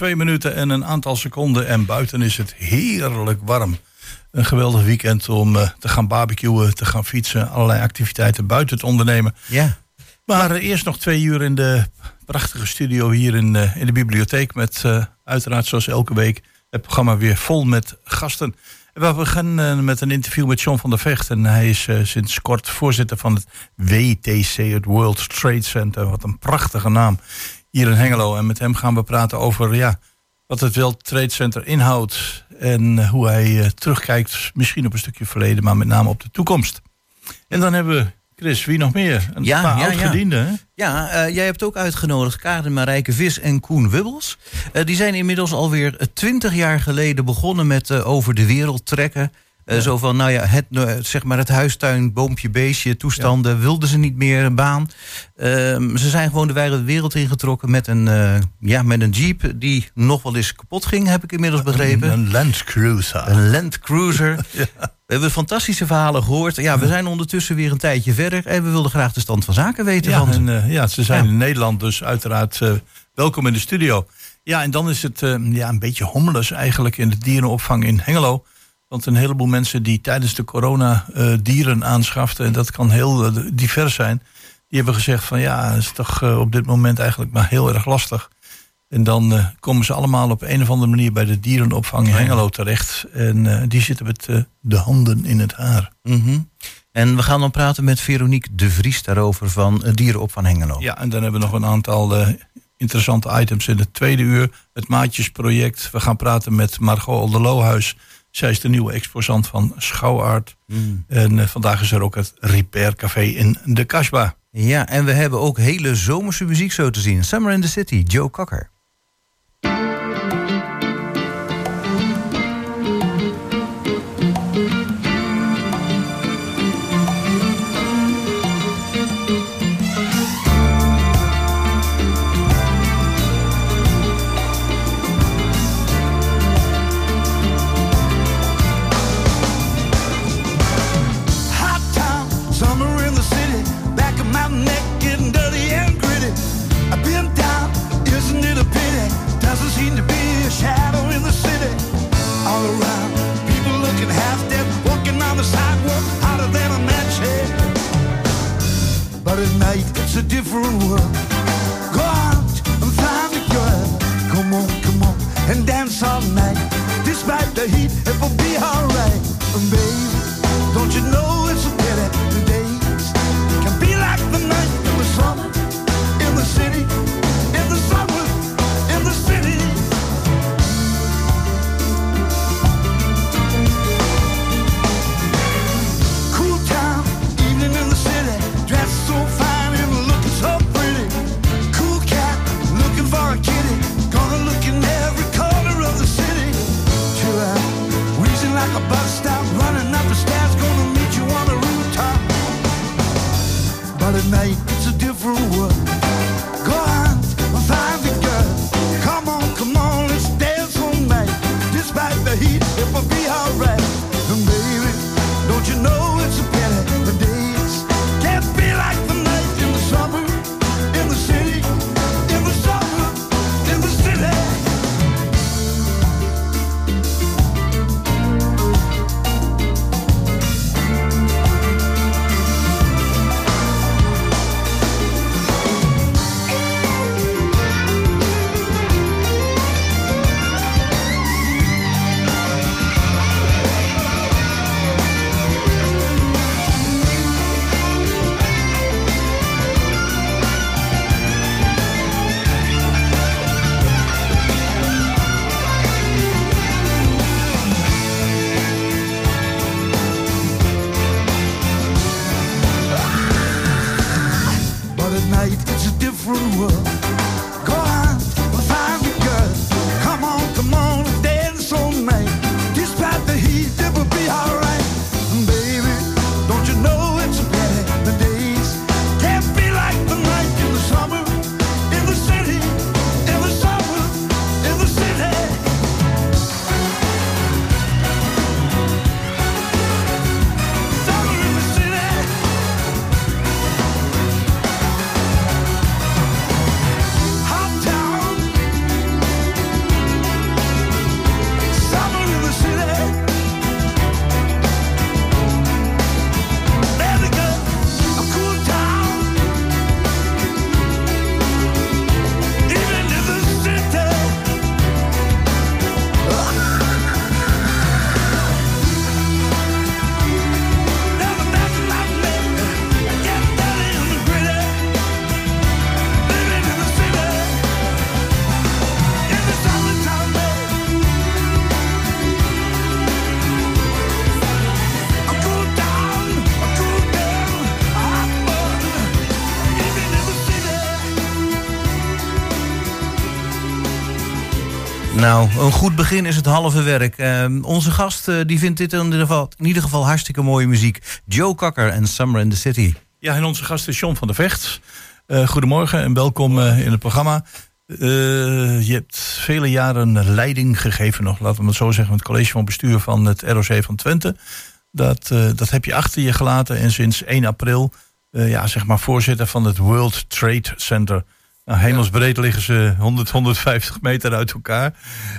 10 uur, 2 minuten en een aantal seconden. En buiten is het heerlijk warm. Een geweldig weekend om uh, te gaan barbecuen, te gaan fietsen. Allerlei activiteiten buiten te ondernemen. Ja. Maar uh, eerst nog twee uur in de prachtige studio hier in, uh, in de bibliotheek. Met uiteraard zoals elke week het programma weer vol met gasten. We beginnen met een interview met John van der Vecht. En hij is sinds kort voorzitter van het WTC, het World Trade Center. Wat een prachtige naam hier in Hengelo. En met hem gaan we praten over ja, wat het World Trade Center inhoudt. En hoe hij uh, terugkijkt, misschien op een stukje verleden, maar met name op de toekomst. En dan hebben we, Chris, wie nog meer? Een ja, paar ja, oud-gedienden. hè? Ja, uh, jij hebt ook uitgenodigd Karen Marijke Vis en Koen Wubbels. Uh, die zijn inmiddels alweer twintig jaar geleden begonnen met over de wereld trekken. Uh, ja. Zo van, nou ja, het, uh, zeg maar het huistuin, boompje, beestje, toestanden... Ja. wilden ze niet meer een baan. Uh, ze zijn gewoon de wereld ingetrokken met een, eh, ja, met een jeep... die nog wel eens kapot ging, heb ik inmiddels begrepen. Een, Land Cruiser. Een Land Cruiser. ja. We hebben fantastische verhalen gehoord. Ja, we zijn ondertussen weer een tijdje verder... en we wilden graag de stand van zaken weten. Ja, van en, ja ze zijn in Nederland, dus uiteraard welkom in de studio. Ja, en dan is het ja, een beetje hommeles eigenlijk... in de dierenopvang in Hengelo... Want een heleboel mensen die tijdens de corona uh, dieren aanschaften, en dat kan heel uh, divers zijn, die hebben gezegd van ja, is toch uh, op dit moment eigenlijk maar heel erg lastig. En dan komen ze allemaal op een of andere manier bij de dierenopvang in Hengelo terecht. En die zitten met de handen in het haar. Mm -hmm. En we gaan dan praten met Veronique de Vries daarover van Dierenopvang Hengelo. Ja, en dan hebben we nog een aantal interessante items in het tweede uur. Het Maatjesproject. We gaan praten met Margot Olderlohuis. Zij is de nieuwe exposant van Schouwaard. Mm. En uh, vandaag is er ook het Repair Café in de Kasbah. Ja, en we hebben ook hele zomerse muziek zo te zien. Summer in the City, Joe Cocker. Different world. Go out and find a girl. Come on, come on, and dance all night. Despite the heat, it will be alright. And baby, don't you know een goed begin is het halve werk. Eh, onze gast eh, die vindt dit in ieder, geval, in ieder geval hartstikke mooie muziek. Joe Cocker en Summer in the City. Ja, en onze gast is John van der Vecht. Eh, goedemorgen en welkom eh, in het programma. Je hebt vele jaren leiding gegeven, nog, laten we het zo zeggen, het college van bestuur van het ROC van Twente. Dat, dat heb je achter je gelaten en sinds 1 april, ja, zeg maar, voorzitter van het World Trade Center. Nou, hemelsbreed liggen ze 100, 150 meter uit elkaar.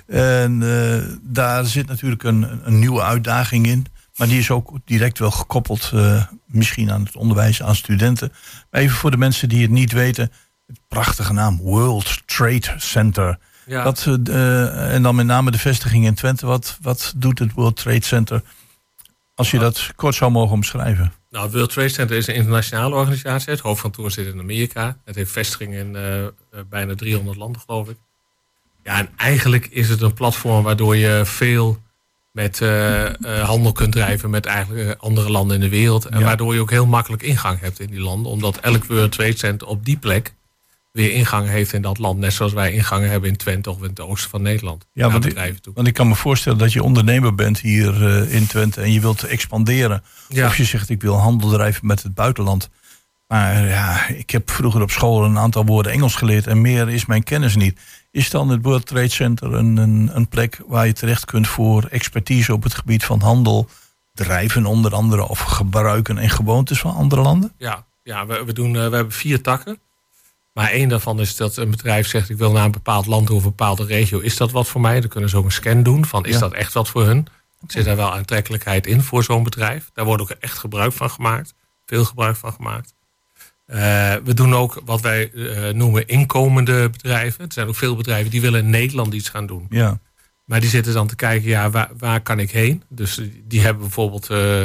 En eh, daar zit natuurlijk een, een nieuwe uitdaging in. Maar die is ook direct wel gekoppeld, eh, misschien aan het onderwijs, aan studenten. Maar even voor de mensen die het niet weten. Het prachtige naam, World Trade Center. Ja. Wat, eh, en dan met name de vestiging in Twente. Wat, wat doet het World Trade Center? Als je dat kort zou mogen omschrijven. Nou, het World Trade Center is een internationale organisatie. Het hoofdkantoor zit in Amerika. Het heeft vestigingen in eh, eh, bijna 300 landen, geloof ik. Ja, en eigenlijk is het een platform waardoor je veel met eh, handel kunt drijven met eigenlijk andere landen in de wereld. En Ja. waardoor je ook heel makkelijk ingang hebt in die landen. Omdat elk World Trade Center op die plek weer ingang heeft in dat land. Net zoals wij ingangen hebben in Twente of in het oosten van Nederland. Ja, want, ik kan me voorstellen dat je ondernemer bent hier eh, in Twente. En je wilt expanderen. Ja. Of je zegt ik wil handel drijven met het buitenland. Maar ja, ik heb vroeger op school een aantal woorden Engels geleerd. En meer is mijn kennis niet. Is dan het World Trade Center een, een, een plek waar je terecht kunt voor expertise op het gebied van handel, drijven onder andere, of gebruiken en gewoontes van andere landen? Ja, ja we, we, doen, eh, we hebben vier takken. Maar één daarvan is dat een bedrijf zegt: ik wil naar een bepaald land of een bepaalde regio. Is dat wat voor mij? Dan kunnen ze ook een scan doen van: is Ja. dat echt wat voor hun? Zit daar wel aantrekkelijkheid in voor zo'n bedrijf? Daar wordt ook echt gebruik van gemaakt. Veel gebruik van gemaakt. Eh, we doen ook wat wij eh, noemen inkomende bedrijven. Er zijn ook veel bedrijven die willen in Nederland iets gaan doen. Ja, Maar die zitten dan te kijken, ja, waar, waar kan ik heen? Dus die hebben bijvoorbeeld, eh,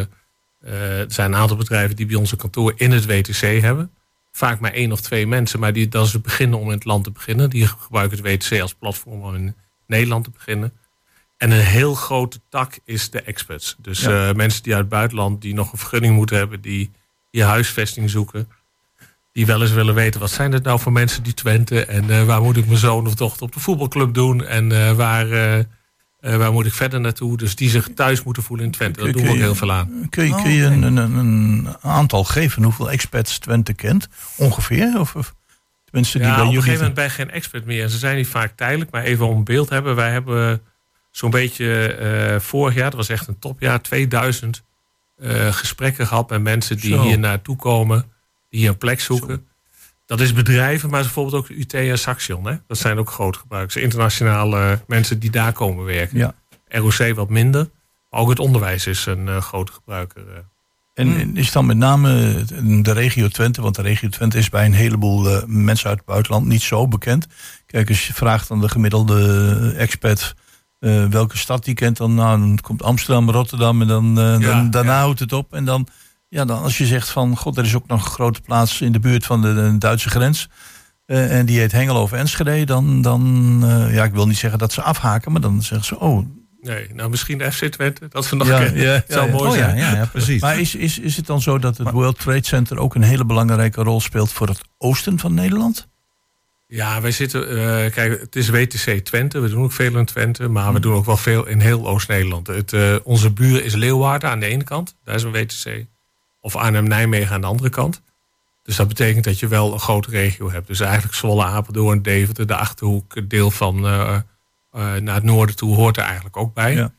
er zijn een aantal bedrijven die bij ons een kantoor in het WTC hebben. Vaak maar één of twee mensen, maar die, dat het beginnen om in het land te beginnen. Die gebruiken het WTC als platform om in Nederland te beginnen. En een heel grote tak is de expats. Dus Ja. eh, mensen die uit het buitenland, die nog een vergunning moeten hebben, die die huisvesting zoeken. Die wel eens willen weten, wat zijn het nou voor mensen die Twente? En eh, waar moet ik mijn zoon of dochter op de voetbalclub doen? En eh, waar, eh, waar moet ik verder naartoe? Dus die zich thuis moeten voelen in Twente. Daar Kun- doen we ook heel veel aan. kun je, Oh, kun je oké. een, een, een aantal geven hoeveel expats Twente kent? Ongeveer? Of, of tenminste die Ja, bij op een gegeven moment ben je geen expert meer. Ze zijn niet vaak tijdelijk, maar even om een beeld te hebben. Wij hebben zo'n beetje eh, vorig jaar, dat was echt een topjaar, 2000 eh, gesprekken gehad met mensen die Zo. hier naartoe komen, die hier een plek zoeken. Dat is bedrijven, maar bijvoorbeeld ook UT en Saxion. Hè? Dat zijn ook grote gebruikers. Internationale mensen die daar komen werken. Ja. ROC wat minder. Maar ook het onderwijs is een eh, grote gebruiker. eh. En Hmm. en is dan met name de regio Twente, want de regio Twente is bij een heleboel eh, mensen uit het buitenland niet zo bekend. Kijk, als je vraagt aan de gemiddelde expat eh, welke stad die kent, dan, nou, dan komt Amsterdam, Rotterdam en dan, eh, Ja, dan daarna ja. houdt het op. En dan, ja, dan als je zegt van, god, er is ook nog een grote plaats in de buurt van de, de Duitse grens. eh, en die heet Hengelo of Enschede, dan, dan eh, ja, ik wil niet zeggen dat ze afhaken, maar dan zeggen ze, oh, Nee, nou misschien de FC Twente. Dat we nog Ja, kennen. ja, Het zou ja, mooi Oh ja, zijn. ja, ja precies. Maar is, is, is het dan zo dat het World Trade Center ook een hele belangrijke rol speelt voor het oosten van Nederland? Ja, wij zitten. eh, kijk, het is WTC Twente. We doen ook veel in Twente. Maar we doen ook wel veel in heel Oost-Nederland. Het, eh, onze buur is Leeuwarden aan de ene kant. Daar is een WTC. Of Arnhem-Nijmegen aan de andere kant. Dus dat betekent dat je wel een grote regio hebt. Dus eigenlijk Zwolle, Apeldoorn, Deventer, de Achterhoek, het deel van eh, eh, naar het noorden toe hoort er eigenlijk ook bij. Ja.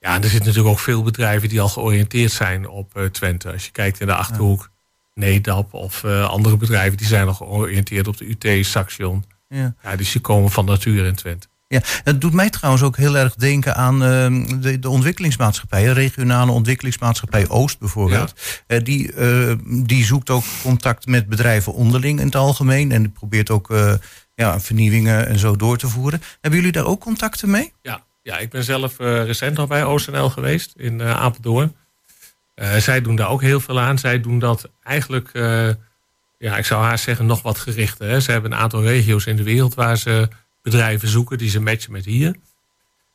Ja, en er zitten natuurlijk ook veel bedrijven die al georiënteerd zijn op eh, Twente. Als je kijkt in de Achterhoek, Nedap of andere bedrijven... die zijn al georiënteerd op de UT, Saxion. Ja. Ja, dus die komen van nature in Twente. Ja, het doet mij trouwens ook heel erg denken aan ehm, de, de ontwikkelingsmaatschappijen. Regionale ontwikkelingsmaatschappij Oost bijvoorbeeld. Eh, die, eh, die zoekt ook contact met bedrijven onderling in het algemeen. En die probeert ook eh, ja, vernieuwingen en zo door te voeren. Hebben jullie daar ook contacten mee? Ja, ja ik ben zelf recent al bij OostNL geweest in Apeldoorn. Zij doen daar ook heel veel aan. Zij doen dat eigenlijk, ja, ik zou haast zeggen, nog wat gerichter. Hè. Ze hebben een aantal regio's in de wereld waar ze bedrijven zoeken die ze matchen met hier.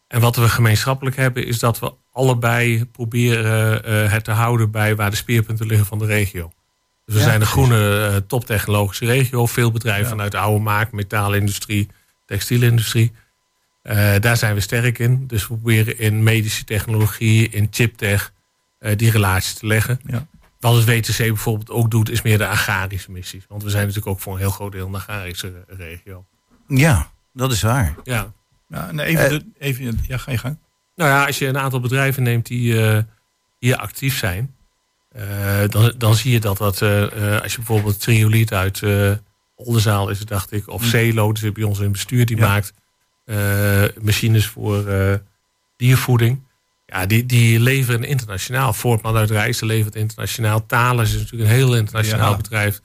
En wat we gemeenschappelijk hebben, is dat we allebei proberen eh, het te houden bij waar de speerpunten liggen van de regio. Dus we Ja, zijn een precies. groene eh, toptechnologische regio. Veel bedrijven Ja. vanuit de oude maak, metaalindustrie, textielindustrie. Eh, daar zijn we sterk in. Dus we proberen in medische technologie, in chiptech, die relatie te leggen. Ja. Wat het WTC bijvoorbeeld ook doet, is meer de agrarische missies. Want we zijn natuurlijk ook voor een heel groot deel een agrarische regio. Ja, dat is waar. Ja. Ja, en even, Eh. de- even, ja, ga je gang. Nou ja, als je een aantal bedrijven neemt die eh, hier actief zijn, eh, dan, dan zie je dat dat, eh, eh, als je bijvoorbeeld Trioliet uit eh Oldenzaal is het, dacht ik, of Celo, dus bij ons in bestuur, die Ja. maakt eh, machines voor eh, diervoeding. Ja, die, die leveren internationaal. Voortman uit Rijssen levert internationaal. Thales is natuurlijk een heel internationaal Ja. bedrijf.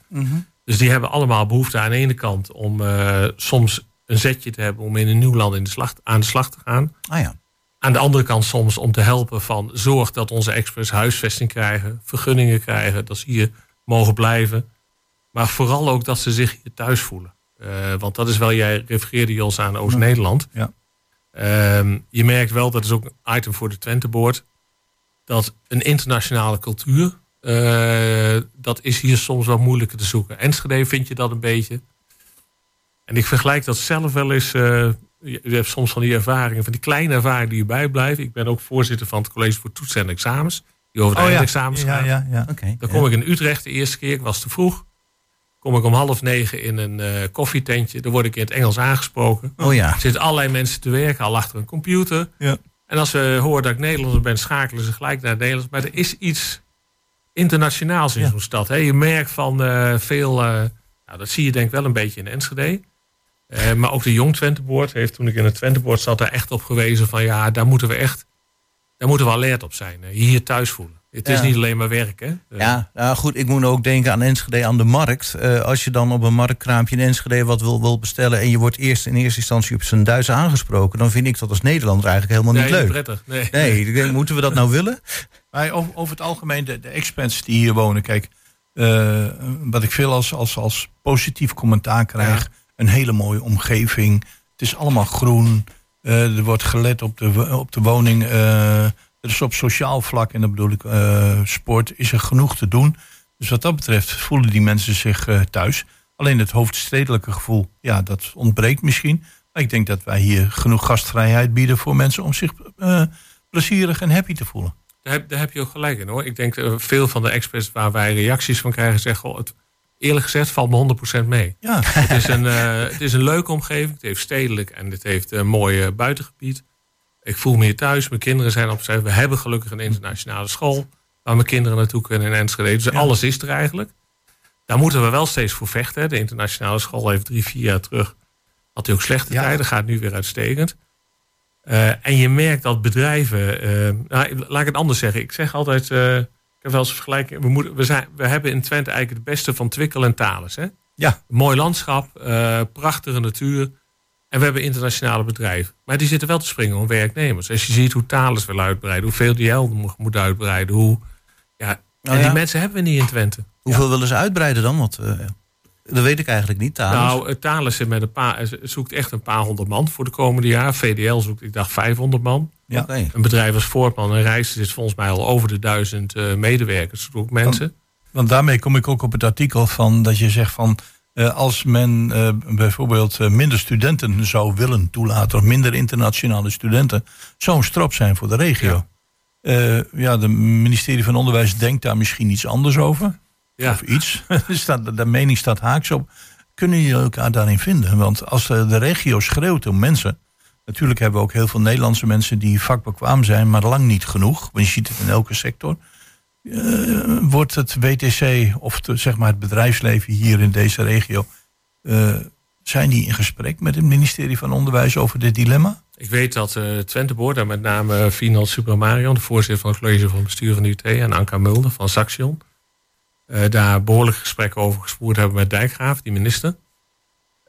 Dus die hebben allemaal behoefte aan de ene kant om eh, soms een zetje te hebben om in een nieuw land in de slag, aan de slag te gaan. Ah ja. Aan de andere kant soms om te helpen van zorg dat onze experts huisvesting krijgen, vergunningen krijgen, dat ze hier mogen blijven. Maar vooral ook dat ze zich hier thuis voelen. Eh, want dat is wel, jij refereerde Jos aan Oost-Nederland. Ja. Ehm, je merkt wel, dat is ook een item voor de Twenteboard, dat een internationale cultuur, eh, dat is hier soms wel moeilijker te zoeken. Enschede vind je dat een beetje. En ik vergelijk dat zelf wel eens. eh, je hebt soms van die ervaringen, van die kleine ervaringen die je bijblijven. Ik ben ook voorzitter van het college voor toetsen en examens. Die over de Oh eindexamens ja, gaan. ja, ja. Dan kom ik in Utrecht de eerste keer, ik was te vroeg. Kom ik om half negen in een eh, koffietentje. Dan word ik in het Engels aangesproken. Oh ja. Er zitten allerlei mensen te werken, al achter een computer. Ja. En als ze horen dat ik Nederlander ben, schakelen ze gelijk naar het Nederlands. Maar er is iets internationaals in zo'n stad. Hè. Je merkt van eh, veel, nou, dat zie je denk ik wel een beetje in Enschede. Eh, maar ook de Jong Twenteboord heeft toen ik in het Twenteboord zat daar echt op gewezen van ja, daar moeten we echt, daar moeten we alert op zijn. Eh, hier thuis voelen. Het is niet alleen maar werken. hè. Eh, Ja, nou goed, ik moet ook denken aan Enschede, aan de markt. Eh, als je dan op een marktkraampje in Enschede wat wil, wil bestellen... en je wordt eerst in eerste instantie op zijn Duits aangesproken... dan vind ik dat als Nederlander eigenlijk helemaal nee, niet leuk. prettig. Nee. Nee, ik denk, moeten we dat nou willen? Maar over, over het algemeen, de, de expats die hier wonen, kijk, eh, wat ik veel als, als, als positief commentaar krijg, Ja. Een hele mooie omgeving. Het is allemaal groen. eh, er wordt gelet op de, op de woning. eh, er is op sociaal vlak, en dat bedoel ik eh, sport, is er genoeg te doen. Dus wat dat betreft voelen die mensen zich thuis. Alleen het hoofdstedelijke gevoel, ja, dat ontbreekt misschien. Maar ik denk dat wij hier genoeg gastvrijheid bieden voor mensen om zich plezierig en happy te voelen. Daar heb, daar heb je ook gelijk in hoor. Ik denk veel van de experts waar wij reacties van krijgen zeggen, goh, het, eerlijk gezegd valt me 100% mee. Ja, het, is een, eh, het is een leuke omgeving. Het heeft stedelijk en het heeft een mooi eh, buitengebied. Ik voel me hier thuis. Mijn kinderen zijn op. We hebben gelukkig een internationale school waar mijn kinderen naartoe kunnen in Enschede. Dus Ja. alles is er eigenlijk. Daar moeten we wel steeds voor vechten. hè. De internationale school heeft drie, vier jaar terug. Had hij ook slechte Ja. tijden, gaat nu weer uitstekend. Eh, en je merkt dat bedrijven. nou, laat ik het anders zeggen. Ik zeg altijd. Heb wel eens vergelijking. We, moeten, we, zijn, we hebben in Twente eigenlijk het beste van Twikkel en Thales. Hè? ja. Mooi landschap, eh, prachtige natuur. En we hebben internationale bedrijven. Maar die zitten wel te springen om werknemers. Als je ziet hoe Thales wil uitbreiden, hoe VDL moet, moet uitbreiden. Hoe, ja, en Nou ja. die mensen hebben we niet in Twente. Hoeveel willen ze uitbreiden dan? Want eh, dat weet ik eigenlijk niet. Thales. Nou, eh, Thales met een paar, eh, zoekt echt een paar honderd man voor de komende jaar. VDL zoekt, ik dacht, 500 man. ja. Een bedrijf als Voortman en Rijs zit volgens mij al over de duizend eh, medewerkers. Zoekt ook mensen. Want daarmee kom ik ook op het artikel van dat je zegt van eh, als men eh, bijvoorbeeld minder studenten zou willen toelaten, of minder internationale studenten, zou een strop zijn voor de regio. Ja, ja de ministerie van Onderwijs denkt daar misschien iets anders over. Ja. Of iets. de mening staat haaks op. Kunnen jullie elkaar daarin vinden? Want als de, regio schreeuwt om mensen. Natuurlijk hebben we ook heel veel Nederlandse mensen die vakbekwaam zijn, maar lang niet genoeg. Want je ziet het in elke sector. Eh, wordt het WTC of de, zeg maar het bedrijfsleven hier in deze regio. eh, zijn die in gesprek met het ministerie van Onderwijs over dit dilemma? Ik weet dat eh Twente Board, en met name uh, Final Supermarion, de voorzitter van het college van bestuur van de UT, en Anka Mulder van Saxion, daar behoorlijk gesprekken over gesvoerd hebben met Dijkgraaf, die minister.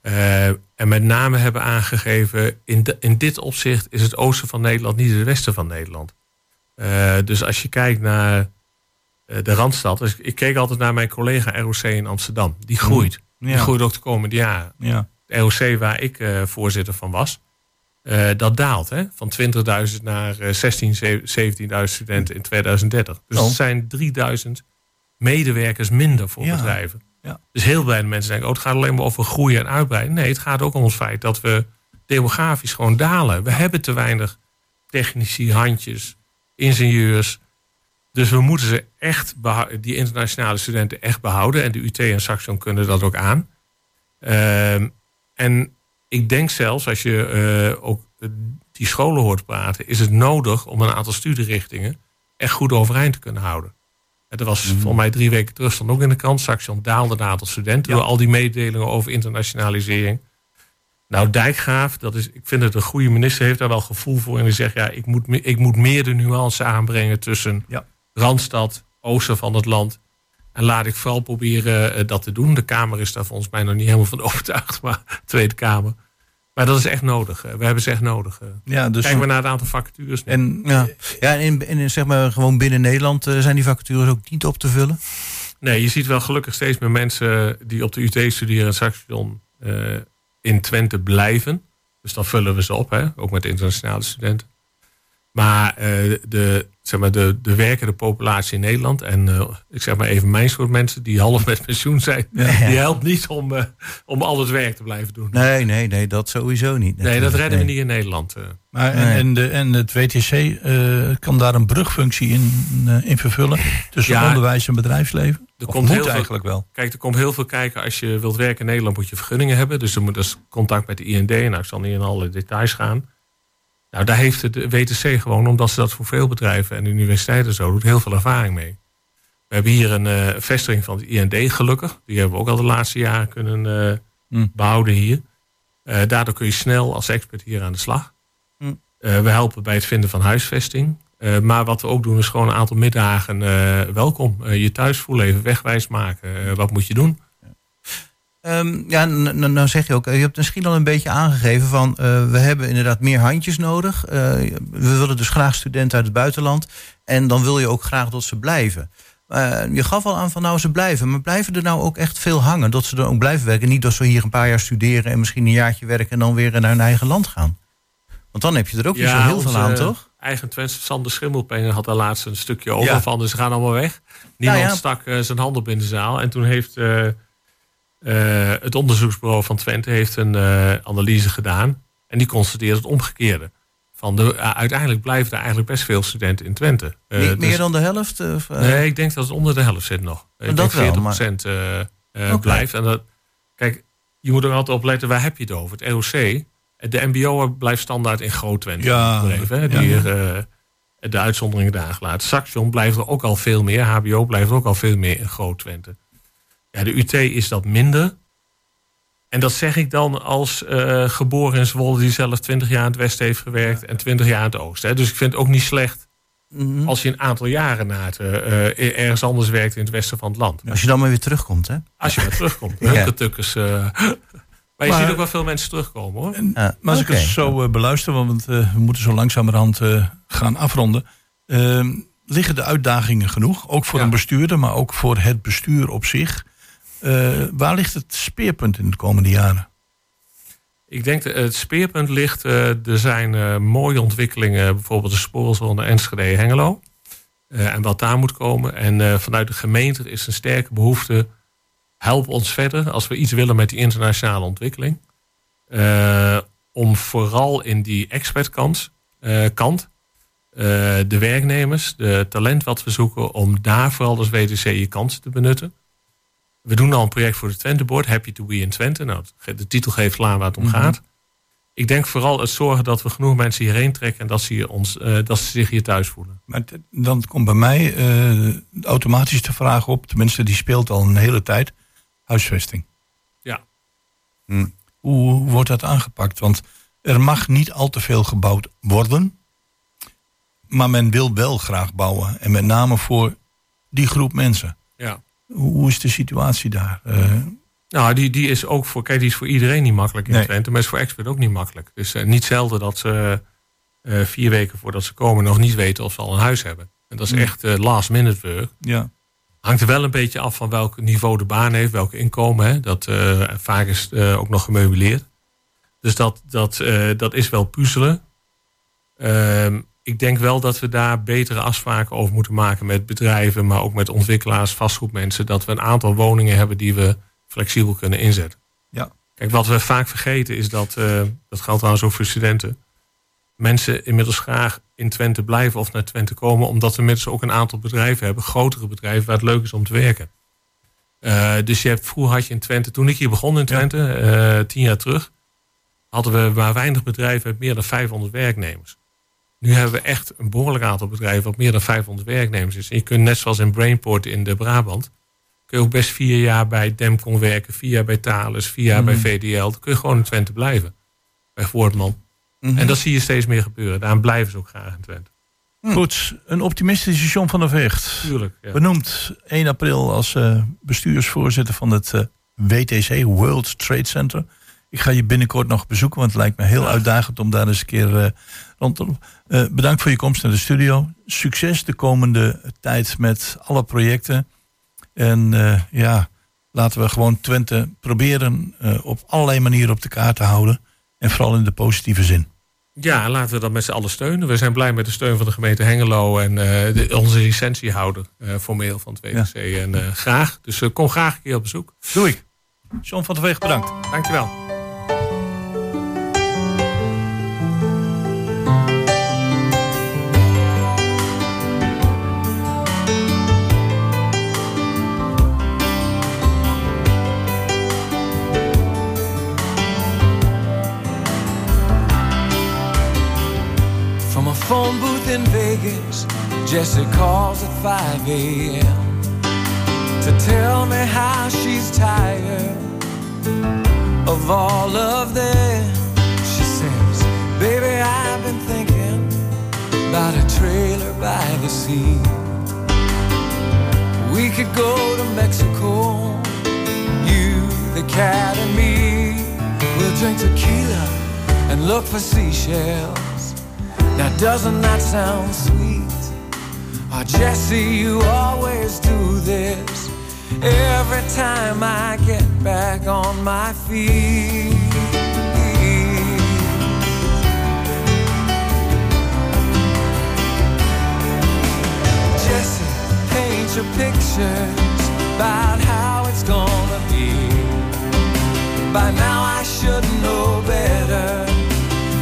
Eh, en met name hebben aangegeven, in, de, in dit opzicht is het oosten van Nederland niet het westen van Nederland. Eh, dus als je kijkt naar eh, de Randstad, dus ik keek altijd naar mijn collega ROC in Amsterdam, die groeit. Die groeit ook de komende jaren. Ja. De ROC waar ik eh, voorzitter van was, eh, dat daalt hè? van 20.000 naar eh 16, 17.000 studenten in 2030. Dus Oh. het zijn 3000 medewerkers minder voor Ja. bedrijven. Ja. Dus heel blij mensen denken, oh, het gaat alleen maar over groeien en uitbreiden. Nee, het gaat ook om het feit dat we demografisch gewoon dalen. We hebben te weinig technici, handjes, ingenieurs. Dus we moeten ze echt, die internationale studenten echt behouden. En de UT en Saxion kunnen dat ook aan. Ehm, en ik denk zelfs, als je eh, ook die scholen hoort praten, is het nodig om een aantal studierichtingen echt goed overeind te kunnen houden. En dat was volgens mij drie weken terug, stond ook in de krant. Saxion daalde het aantal studenten door al die mededelingen over internationalisering. Nou, Dijkgraaf, dat is, ik vind het een goede minister, heeft daar wel gevoel voor. En die zegt, ja, ik moet, ik moet meer de nuance aanbrengen tussen Ja. Randstad, oosten van het land. En laat ik vooral proberen eh, dat te doen. De Kamer is daar volgens mij nog niet helemaal van overtuigd, maar de Tweede Kamer. Maar dat is echt nodig. We hebben ze echt nodig. Ja, dus, Kijken we naar het aantal vacatures. nu. en, Ja, ja en in, in, zeg maar, gewoon binnen Nederland eh, zijn die vacatures ook niet op te vullen. Nee, je ziet wel gelukkig steeds meer mensen die op de UT studeren en Saxion eh in Twente blijven. Dus dan vullen we ze op, hè? ook met internationale studenten. Maar, eh, de, zeg maar de, de werkende populatie in Nederland, en eh, ik zeg maar even mijn soort mensen die half met pensioen zijn, die helpt niet om, eh, om al het werk te blijven doen. Nee, nee, nee, dat sowieso niet. Nee, dat redden we niet in Nederland. maar, en, Nee. en, de, en het WTC eh, kan daar een brugfunctie in, eh, in vervullen tussen Ja. onderwijs en bedrijfsleven? Er Of komt moet heel veel- eigenlijk wel. Kijk, er komt heel veel kijken. Als je wilt werken in Nederland moet je vergunningen hebben. Dus er moet dus contact met de IND. Nou, ik zal niet in alle details gaan. Nou, daar heeft de WTC gewoon, omdat ze dat voor veel bedrijven en universiteiten zo doet, heel veel ervaring mee. We hebben hier een eh, vestiging van het IND gelukkig. Die hebben we ook al de laatste jaren kunnen Hm. behouden hier. Eh, daardoor kun je snel als expert hier aan de slag. Hm. We helpen bij het vinden van huisvesting. Maar wat we ook doen is gewoon een aantal middagen welkom. Je thuis voelen, even wegwijs maken. Wat moet je doen? Ehm, ja, n- n- nou zeg je ook, eh, je hebt misschien al een beetje aangegeven van eh, we hebben inderdaad meer handjes nodig. Eh, we willen dus graag studenten uit het buitenland. En dan wil je ook graag dat ze blijven. Je gaf al aan van nou ze blijven, maar blijven er nou ook echt veel hangen? Dat ze er ook blijven werken. Niet dat ze hier een paar jaar studeren en misschien een jaartje werken en dan weer naar hun eigen land gaan. Want dan heb je er ook niet zo heel veel aan, toch? Eigen Twente Sander Schimmelpengen had daar laatst een stukje over Ja. van. Dus ze gaan allemaal weg. Niemand Nou ja. stak zijn hand op in de zaal. En toen heeft eh, het onderzoeksbureau van Twente heeft een eh, analyse gedaan. En die constateert het omgekeerde. Van de, eh, uiteindelijk blijven er eigenlijk best veel studenten in Twente. Eh, Niet dus- meer dan de helft? Of? Nee, ik denk dat het onder de helft zit nog. Ik dat denk wel, 40 maar- procent eh, eh, Oké. blijft. En dat, kijk, je moet er altijd op letten, waar heb je het over? Het ROC, de mbo blijft standaard in groot Twente Ja, die eh, de uitzonderingen daar gelaten. Saxion blijft er ook al veel meer. HBO blijft ook al veel meer in groot Twente. Ja, de UT is dat minder. En dat zeg ik dan als eh, geboren in Zwolle... die zelf 20 jaar in het westen heeft gewerkt... en 20 jaar in het oosten. Hè. Dus ik vind het ook niet slecht Mhm. als je een aantal jaren na het, eh, eh, ergens anders werkt in het westen van het land. Als je dan maar weer terugkomt, hè? Als je maar terugkomt. Ja. Hukketukkers, eh. maar je ziet ook wel veel mensen terugkomen hoor. Maar als ik het zo beluister, want eh, we moeten zo langzamerhand eh, gaan afronden. Ehm, liggen de uitdagingen genoeg? Ook voor Ja. een bestuurder, maar ook voor het bestuur op zich. Eh, waar ligt het speerpunt in de komende jaren? Ik denk dat het speerpunt ligt. eh, er zijn eh, mooie ontwikkelingen, bijvoorbeeld de spoorzone Enschede-Hengelo. Eh, en wat daar moet komen. En vanuit de gemeente is een sterke behoefte. Help ons verder als we iets willen met die internationale ontwikkeling. Om vooral in die expertkant kant, de werknemers, de talent wat we zoeken, om daar vooral als WTC je kansen te benutten. We doen al een project voor de Twente Board, Happy to be in Twente. Nou, de titel geeft aan waar het om gaat. Ik denk vooral het zorgen dat we genoeg mensen hierheen trekken en dat ze, hier ons, eh, dat ze zich hier thuis voelen. Maar dan komt bij mij eh, automatisch de vraag op, tenminste die speelt al een hele tijd, huisvesting. Ja. Hm. Hoe, hoe wordt dat aangepakt? Want er mag niet al te veel gebouwd worden, maar men wil wel graag bouwen. En met name voor die groep mensen. Hoe, is de situatie daar? Eh, Nou, die, die is ook voor, kijk, die is voor iedereen niet makkelijk in Nee. Twente, maar is voor expert ook niet makkelijk. Dus eh, niet zelden dat ze eh, vier weken voordat ze komen nog niet weten of ze al een huis hebben. En dat is Mm. echt last minute work. ja. Hangt er wel een beetje af van welk niveau de baan heeft, welk inkomen. Hè. Dat, vaak is het ook nog gemeubileerd. Dus dat, dat, dat is wel puzzelen. Ehm, ik denk wel dat we daar betere afspraken over moeten maken met bedrijven, maar ook met ontwikkelaars, vastgoedmensen. Dat we een aantal woningen hebben die we flexibel kunnen inzetten. Ja. Kijk, wat we vaak vergeten is dat, eh, dat geldt trouwens ook voor studenten, mensen inmiddels graag in Twente blijven of naar Twente komen, omdat we inmiddels ook een aantal bedrijven hebben, grotere bedrijven, waar het leuk is om te werken. Eh, dus je hebt, vroeger had je in Twente, toen ik hier begon in Twente, eh, tien jaar terug, hadden we maar weinig bedrijven met meer dan 500 werknemers. Nu hebben we echt een behoorlijk aantal bedrijven wat meer dan 500 werknemers is. En je kunt net zoals in Brainport in de Brabant, kun je ook best vier jaar bij Demcon werken, vier jaar bij Thales, vier jaar bij VDL. Dan kun je gewoon in Twente blijven. Bij Voortman. En dat zie je steeds meer gebeuren. Daarom blijven ze ook graag in Twente. Goed, een optimistische John van der Vecht. Tuurlijk. Ja. Benoemd 1 april als eh, bestuursvoorzitter van het eh, WTC, World Trade Center. Ik ga je binnenkort nog bezoeken, want het lijkt me heel uitdagend om daar eens een keer eh, rond te lopen. Eh, bedankt voor je komst naar de studio. Succes de komende tijd met alle projecten. En eh, ja, laten we gewoon Twente proberen op allerlei manieren op de kaart te houden. En vooral in de positieve zin. Ja, laten we dat met z'n allen steunen. We zijn blij met de steun van de gemeente Hengelo en de, onze licentiehouder eh, formeel van het WTC. En graag. Dus kom graag een keer op bezoek. Doe ik. John van der Veeg, bedankt. Dankjewel. In Vegas, Jesse calls at 5 a.m. to tell me how she's tired of all of them. She says, Baby, I've been thinking about a trailer by the sea. We could go to Mexico, you, the cat, and me. We'll drink tequila and look for seashells. Now doesn't that sound sweet? Oh, Jesse, you always do this every time I get back on my feet. Jesse, paint your pictures about how it's gonna be. By now I should know better.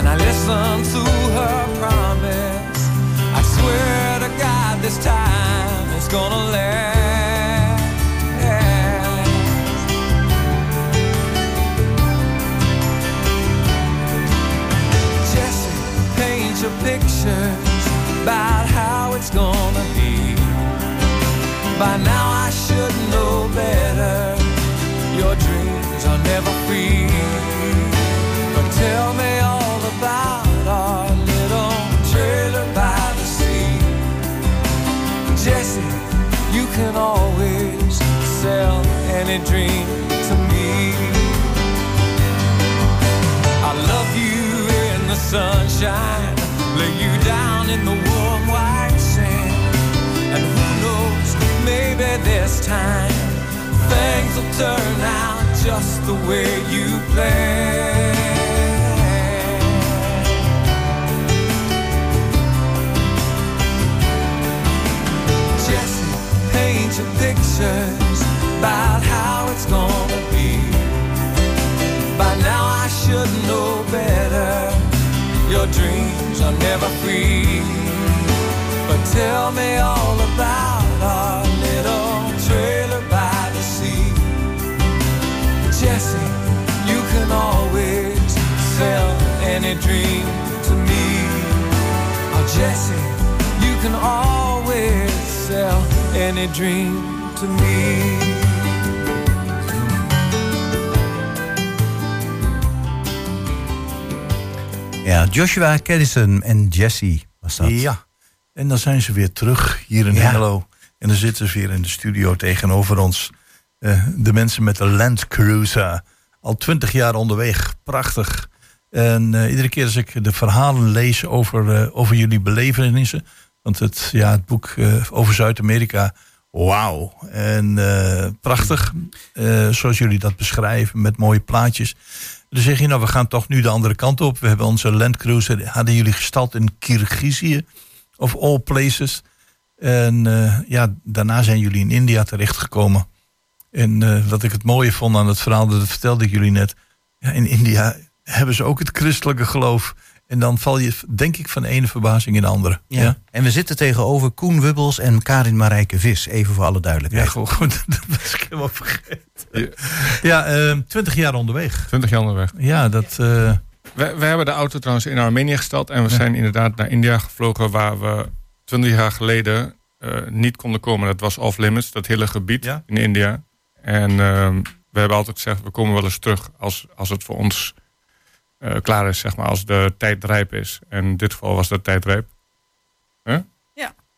And I listen to her promise. I swear to God, this time it's gonna last. Jesse, paint your pictures about how it's gonna be. By now I should know better. Your dreams are never free. But tell me about our little trailer by the sea. Jesse, you can always sell any dream to me. I love you in the sunshine, lay you down in the warm white sand. And who knows, maybe this time things will turn out just the way you planned. Pictures about how it's gonna be. By now I should know better. Your dreams are never free. But tell me all about our little trailer by the sea. Jesse, you can always sell any dream to me. Oh, Jesse, you can always sell any dream to me. Ja, Joshua Caddison en Jesse was dat. Ja, en dan zijn ze weer terug hier in Ja. Hengelo. En dan zitten ze weer in de studio tegenover ons. Eh, de mensen met de Land Cruiser. Al twintig jaar onderweg. Prachtig. En eh, iedere keer als ik de verhalen lees over, eh, over jullie belevenissen. Want het, ja, het boek eh, over Zuid-Amerika. Wauw. En eh, prachtig. Eh, zoals jullie dat beschrijven. Met mooie plaatjes. Dan zeg je, nou, we gaan toch nu de andere kant op. We hebben onze Land Cruiser. Hadden jullie gestald in Kirgizië. Of all places. En ja, daarna zijn jullie in India terechtgekomen. En wat ik het mooie vond aan het verhaal, dat vertelde ik jullie net. Ja, in India hebben ze ook het christelijke geloof. En dan val je, denk ik, van de ene verbazing in de andere. Ja. Ja, En we zitten tegenover Koen Wubbels en Karin Marijke Vis. Even voor alle ja duidelijkheid. gewoon, goed, dat was ik helemaal vergeten. Ja, eh, twintig jaar onderweg. 20 jaar onderweg. Ja, dat... eh, We, we hebben de auto trouwens in Armenië gesteld. En we zijn inderdaad naar India gevlogen waar we 20 jaar geleden eh, niet konden komen. Dat was off-limits, dat hele gebied Ja. in India. En ehm, we hebben altijd gezegd, we komen wel eens terug als, als het voor ons eh, klaar is, zeg maar. Als de tijd rijp is. En in dit geval was de tijd rijp.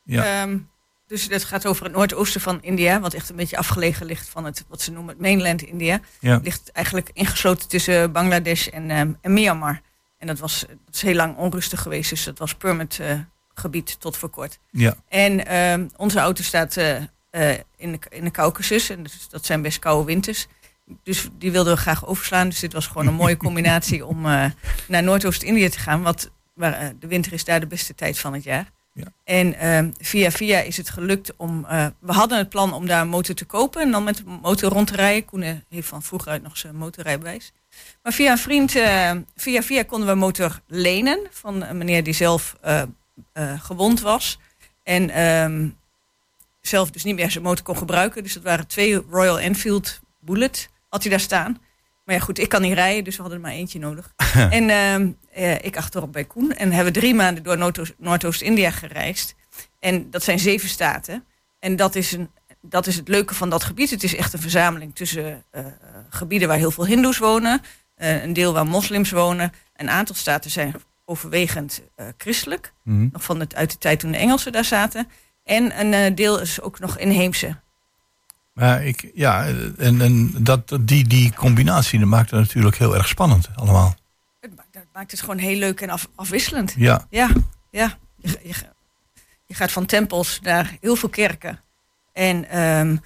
Ja. Ehm, dus het gaat over het noordoosten van India, wat echt een beetje afgelegen ligt van het, wat ze noemen het mainland India. ja. ligt eigenlijk ingesloten tussen Bangladesh en, ehm, en Myanmar. En dat was, dat is heel lang onrustig geweest, dus dat was permit eh, gebied tot voor kort. ja. En ehm, onze auto staat eh, eh, in, de, in de Caucasus, en dus dat zijn best koude winters. Dus die wilden we graag overslaan. Dus dit was gewoon een mooie combinatie om eh, naar Noordoost-Indië te gaan. Wat, waar, eh, de winter is daar de beste tijd van het jaar. Ja. En ehm, via via is het gelukt om... eh, we hadden het plan om daar een motor te kopen en dan met de motor rond te rijden. Koen heeft van vroeger uit nog zijn motorrijbewijs. Maar via een vriend, via via konden we een motor lenen van een meneer die zelf gewond was. En ehm, zelf dus niet meer zijn motor kon gebruiken. Dus dat waren twee Royal Enfield Bullet, had hij daar staan. Maar ja, goed, ik kan niet rijden, dus we hadden er maar eentje nodig. en eh, ik achterop bij Koen. En hebben drie maanden door Noordoost- Noordoost-India gereisd. En dat zijn zeven staten. En dat is, een, dat is het leuke van dat gebied. Het is echt een verzameling tussen eh, gebieden waar heel veel hindoes wonen. eh, een deel waar moslims wonen. Een aantal staten zijn overwegend eh, christelijk. Mhm. Nog van het, uit de tijd toen de Engelsen daar zaten. En een eh, deel is ook nog inheemse. Maar ik, ja, en, en dat, die, die combinatie dat maakt het natuurlijk heel erg spannend allemaal. Het, ma- dat maakt het gewoon heel leuk en af, afwisselend. Ja, Ja, ja. Je, ga- je, ga- je gaat van tempels naar heel veel kerken. En ehm,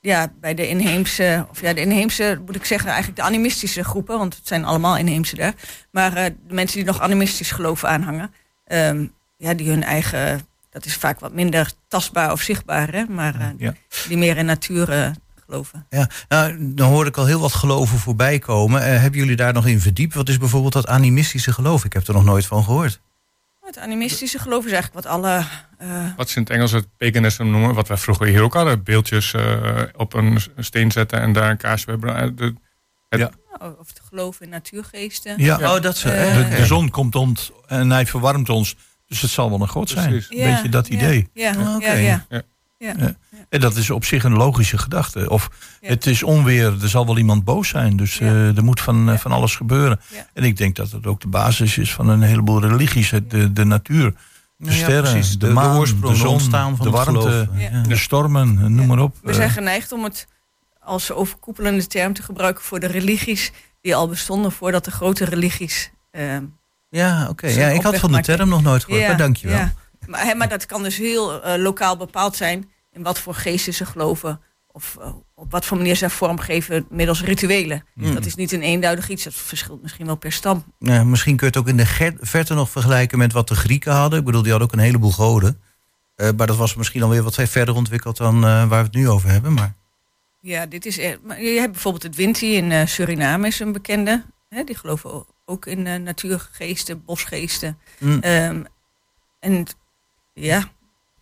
ja, bij de inheemse, of ja, de inheemse moet ik zeggen, eigenlijk de animistische groepen, want het zijn allemaal inheemse daar. Maar eh, de mensen die nog animistisch geloven aanhangen, ehm, ja, die hun eigen, dat is vaak wat minder tastbaar of zichtbaar, hè, maar eh, ja. die meer in natuur eh, geloven. Ja, nou, dan hoor ik al heel wat geloven voorbij komen. Eh, hebben jullie daar nog in verdiept? Wat is bijvoorbeeld dat animistische geloof? Ik heb er nog nooit van gehoord. Het animistische geloof is eigenlijk wat alle eh, Wat ze in het Engels het paganism noemen. Wat wij vroeger hier ook hadden. Beeldjes eh, op een steen zetten en daar een kaarsje bij branden. De- nou, of het geloof in natuurgeesten. ja. Oh, dat zo. Eh, De, zon komt ons en hij verwarmt ons. Dus het zal wel een god zijn. Precies. Een beetje dat idee. Ja, ja, oké. ja, Ja. ja. Ja. En dat is op zich een logische gedachte. Of Ja. het is onweer, er zal wel iemand boos zijn. Dus Ja. eh, er moet van, eh, Ja. van alles gebeuren. Ja. En ik denk dat het ook de basis is van een heleboel religies. Het- De, de natuur, de ja, sterren, precies. de, De, de maan, oorsprong, de zon, ontstaan van de warmte, de stormen, noem maar op. We Eh, zijn geneigd om het als overkoepelende term te gebruiken voor de religies die al bestonden voordat de grote religies. ehm, Ja, oké. Zo'n Ja, ik had van de term nog nooit gehoord, maar dankjewel. ja. Maar, hè, maar dat kan dus heel eh, lokaal bepaald zijn in wat voor geesten ze geloven. Of eh, op wat voor manier ze vormgeven middels rituelen. Mm. Dat is niet een eenduidig iets. Dat verschilt misschien wel per stam. Ja, misschien kun je het ook in de verte nog vergelijken met wat de Grieken hadden. Ik bedoel, die hadden ook een heleboel goden. Eh, maar dat was misschien alweer wat verder ontwikkeld dan waar we het nu over hebben. Maar Ja, dit is. er- maar je hebt bijvoorbeeld het Winti in Suriname, is een bekende. Hè, die geloven ook in eh, natuurgeesten, bosgeesten. Mm. Ehm, en ja,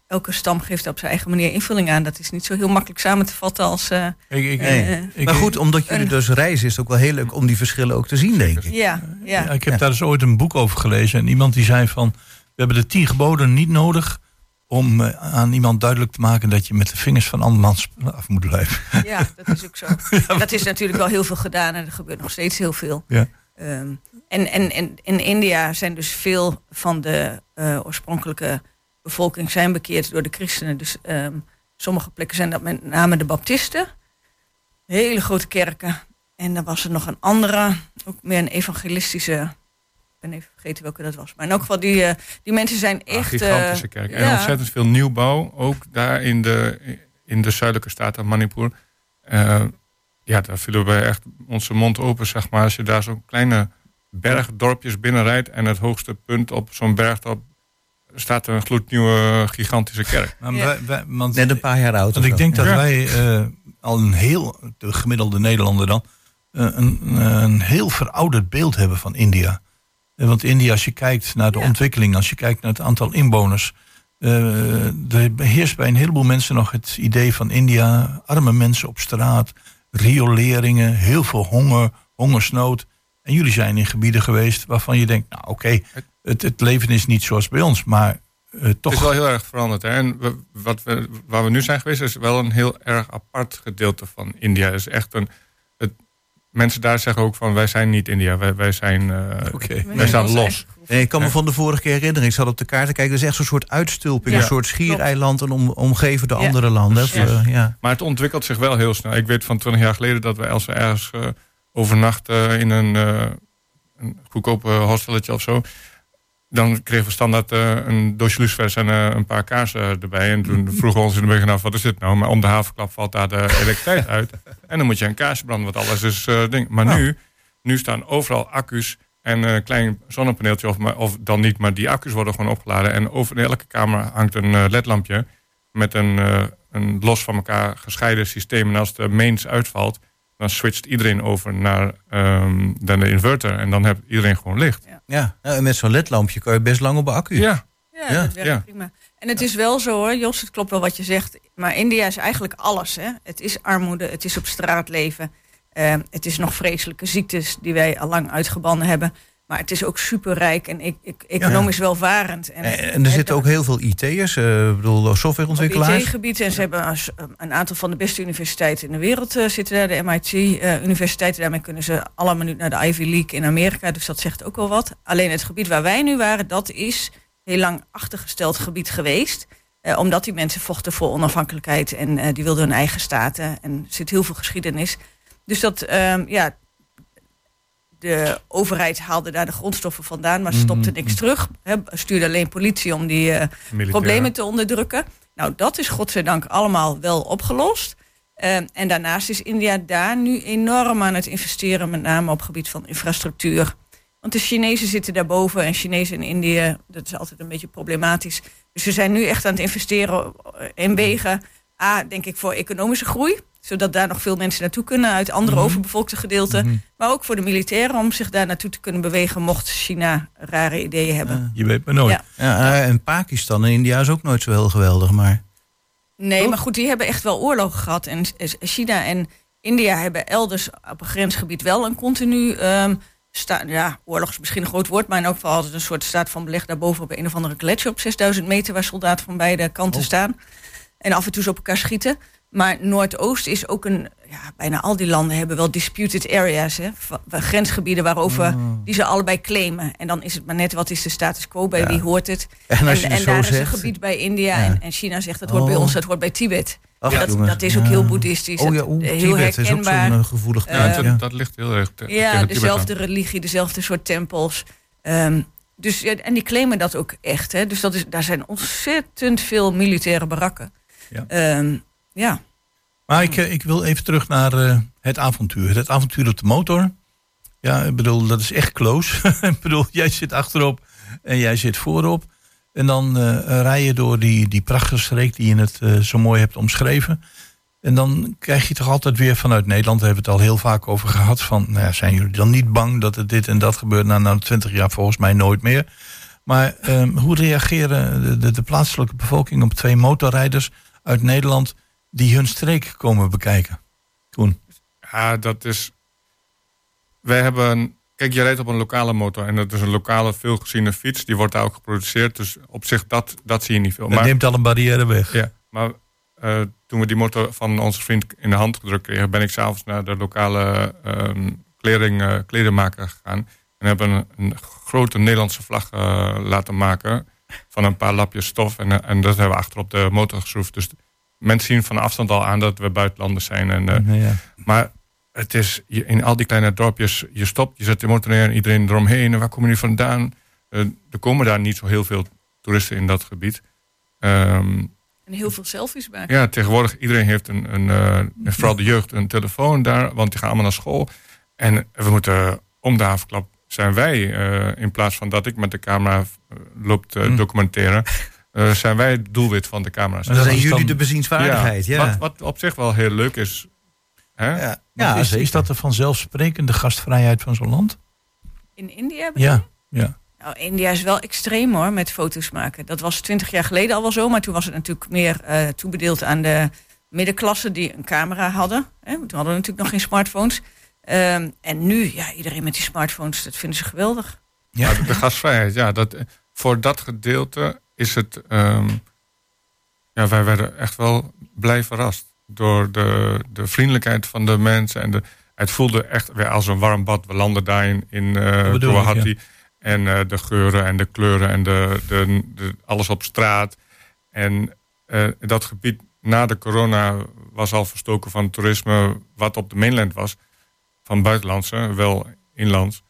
elke stam geeft op zijn eigen manier invulling aan. Dat is niet zo heel makkelijk samen te vatten als... eh, Ik, ik, Nee. eh, ik- maar goed, omdat jullie dus reizen, is het ook wel heel leuk om die verschillen ook te zien, denk ik. ja, ja. Ja, ik heb Ja. daar eens ooit een boek over gelezen. En iemand die zei van... We hebben de tien geboden niet nodig... om aan iemand duidelijk te maken... dat je met de vingers van andermans af moet blijven. Ja, dat is ook zo. Dat is natuurlijk wel heel veel gedaan en er gebeurt nog steeds heel veel. Ja. Ehm, en, en, en in India zijn dus veel van de eh, oorspronkelijke bevolking zijn bekeerd door de christenen. Dus ehm, sommige plekken zijn dat met name de baptisten. Hele grote kerken. En dan was er nog een andere, ook meer een evangelistische. Ik ben even vergeten welke dat was. Maar in elk geval, die, eh, die mensen zijn Ah, echt... gigantische eh, kerk. En ja. ontzettend veel nieuwbouw, ook daar in de, in de zuidelijke staat Manipur. Eh, ja, daar vielen we echt onze mond open, zeg maar. Als je daar zo'n kleine bergdorpjes binnenrijdt... en het hoogste punt op zo'n bergtop staat er een gloednieuwe gigantische kerk. Maar Ja. wij- wij- want, Net een paar jaar oud. want ik denk dat Ja. wij eh, al een heel... De gemiddelde Nederlander dan... eh, een, een heel verouderd beeld hebben van India. Eh, Want India, als je kijkt naar de Ja. ontwikkeling... als je kijkt naar het aantal inwoners... eh, er heerst bij een heleboel mensen nog het idee van India... arme mensen op straat, rioleringen, heel veel honger, hongersnood. En jullie zijn in gebieden geweest waarvan je denkt... nou oké, het, het leven is niet zoals bij ons, maar eh, Het toch... is wel heel erg veranderd. Hè? En we, wat we, waar we nu zijn geweest, is wel een heel erg apart gedeelte van India. Het is echt een. Het, mensen daar zeggen ook van wij zijn niet India, wij, wij zijn. eh, Oké. Wij staan los. Nee, ik kan me van de vorige keer herinneren. Ik zat op de kaart te kijken. Dat is echt zo'n soort uitstulping. Ja, een soort schiereiland. En om, omgeven de Ja. andere landen. Of, eh, ja. Maar het ontwikkelt zich wel heel snel. Ik weet van 20 jaar geleden dat we als we ergens eh, overnachten in een, eh een goedkoop eh, hostelletje of zo. Dan kregen we standaard eh, een doosje lucifers en eh, een paar kaarsen erbij. En toen vroegen we ons in de begin af, wat is dit nou? Maar om de havenklap valt daar de elektriciteit uit. En dan moet je een kaarsje branden, want alles is eh, ding. Maar nu, nu staan overal accu's en een klein zonnepaneeltje. Of, maar, of dan niet, maar die accu's worden gewoon opgeladen. En over in elke kamer hangt een eh, ledlampje met een, eh, een los van elkaar gescheiden systeem. En als de mains uitvalt, dan switcht iedereen over naar ehm, dan de inverter. En dan heeft iedereen gewoon licht. Ja. Nou, en met zo'n ledlampje kan je best lang op de accu. Ja, Ja, Ja, dat werkt ja. prima. En het is wel zo hoor, Jos, het klopt wel wat je zegt. Maar India is eigenlijk alles. Hè? Het is armoede, het is op straat leven. Eh, het is nog vreselijke ziektes die wij al lang uitgebannen hebben. Maar het is ook superrijk en e- e- economisch welvarend. En, En, en er zitten ook heel veel IT'ers. eh, ik bedoel, softwareontwikkelaars. IT-gebied. En ze hebben als, eh, een aantal van de beste universiteiten in de wereld eh, zitten daar. De MIT-universiteiten. Daarmee kunnen ze allemaal nu naar de Ivy League in Amerika. Dus dat zegt ook wel wat. Alleen het gebied waar wij nu waren, dat is heel lang achtergesteld gebied geweest. Eh, omdat die mensen vochten voor onafhankelijkheid. En eh, die wilden hun eigen staten. En er zit heel veel geschiedenis. Dus dat, ehm, ja... De overheid haalde daar de grondstoffen vandaan, maar stopte niks terug. Stuurde alleen politie om die eh, problemen te onderdrukken. Nou, dat is godzijdank allemaal wel opgelost. Eh, en daarnaast is India daar nu enorm aan het investeren, met name op het gebied van infrastructuur. Want de Chinezen zitten daarboven en Chinezen in Indië, dat is altijd een beetje problematisch. Dus ze zijn nu echt aan het investeren in wegen. A, denk ik voor economische groei, zodat daar nog veel mensen naartoe kunnen uit andere overbevolkte gedeelten. Maar ook voor de militairen om zich daar naartoe te kunnen bewegen, mocht China rare ideeën hebben. Je weet maar nooit. Ja. Ja, eh, en Pakistan en India is ook nooit zo heel geweldig. Maar Nee, maar goed, die hebben echt wel oorlogen gehad. En China en India hebben elders op een grensgebied wel een continu ehm sta Ja, oorlog is misschien een groot woord, maar in elk geval altijd een soort staat van beleg daarboven op een of andere gletsjer op 6000 meter, waar soldaten van beide kanten staan. En af en toe ze op elkaar schieten. Maar Noordoost is ook een. Ja, bijna al die landen hebben wel disputed areas. Hè, grensgebieden waarover die ze allebei claimen. En dan is het maar net wat is de status quo, bij Ja. wie hoort het. En als je en het zo daar is zegt- een gebied bij India Ja. en, en China zegt dat hoort bij Oh. ons, dat hoort bij Tibet. Ach, Ja, dat, dat is ook ja. heel boeddhistisch. Oh ja, heel Tibet is ook zo'n herkenbaar. gevoelig Ja, punt. dat, ja. dat ligt heel erg te, ja, dezelfde religie, dezelfde soort tempels. Ehm, dus, ja, en die claimen dat ook echt. Hè. Dus dat is, daar zijn ontzettend veel militaire barakken. Ja. Ehm, ja. Maar ik, eh, ik wil even terug naar eh, het avontuur. Het avontuur op de motor. Ja, ik bedoel, dat is echt close. ik bedoel, jij zit achterop en jij zit voorop. En dan eh, rij je door die, die prachtige streek die je het zo mooi hebt omschreven. En dan krijg je toch altijd weer vanuit Nederland, daar hebben we het al heel vaak over gehad. Van, nou zijn jullie dan niet bang dat er dit en dat gebeurt? Nou, na 20 jaar volgens mij nooit meer. Maar ehm, hoe reageren de, de, de plaatselijke bevolking op twee motorrijders uit Nederland die hun streek komen bekijken? Koen. Ja, dat is. Wij hebben. Kijk, je rijdt op een lokale motor en dat is een lokale, veelgeziene fiets. Die wordt daar ook geproduceerd. Dus op zich, dat, dat zie je niet veel. Dat neemt al een barrière weg. Ja, maar eh, toen we die motor van onze vriend in de hand gedrukt kregen, ben ik s'avonds naar de lokale ehm, kleding, eh, kledenmaker gegaan. En hebben een, een grote Nederlandse vlag eh, laten maken van een paar lapjes stof. En, en dat hebben we achter op de motor geschroefd. Dus mensen zien van afstand al aan dat we buitenlanders zijn. En, eh, Ja. maar het is je- in al die kleine dorpjes, je stopt, je zet de motor neer en iedereen eromheen. En waar komen jullie vandaan? Eh, er komen daar niet zo heel veel toeristen in dat gebied. Ehm, En heel veel selfies maken. ja, tegenwoordig iedereen heeft een, een eh, en vooral de jeugd, een telefoon daar, want die gaan allemaal naar school. En we moeten om de havenklap zijn wij, eh, in plaats van dat ik met de camera loop te Hm. documenteren, eh, zijn wij het doelwit van de camera's. Maar Dan dat zijn is jullie dan- de bezienswaardigheid, ja. Wat, wat op zich wel heel leuk is. Hè? ja, Maar is, dat de vanzelfsprekende gastvrijheid van zo'n land? In India? Ja. ja. Nou, India is wel extreem hoor, met foto's maken. Dat was twintig jaar geleden al wel zo, maar toen was het natuurlijk meer eh, toebedeeld aan de middenklasse die een camera hadden. Hè? Toen hadden we natuurlijk nog geen smartphones. Ehm, en nu, ja, iedereen met die smartphones, dat vinden ze geweldig. Ja, de, de gastvrijheid, ja. Dat, voor dat gedeelte is het... ehm, ja, wij werden echt wel blij verrast. Door de, de vriendelijkheid van de mensen. En de, het voelde echt weer als een warm bad. We landen daar in, Guwahati. En eh, de geuren en de kleuren en de, de, de, alles op straat. En eh, dat gebied na de corona was al verstoken van toerisme... wat op de mainland was. Van buitenlandse, wel inlands.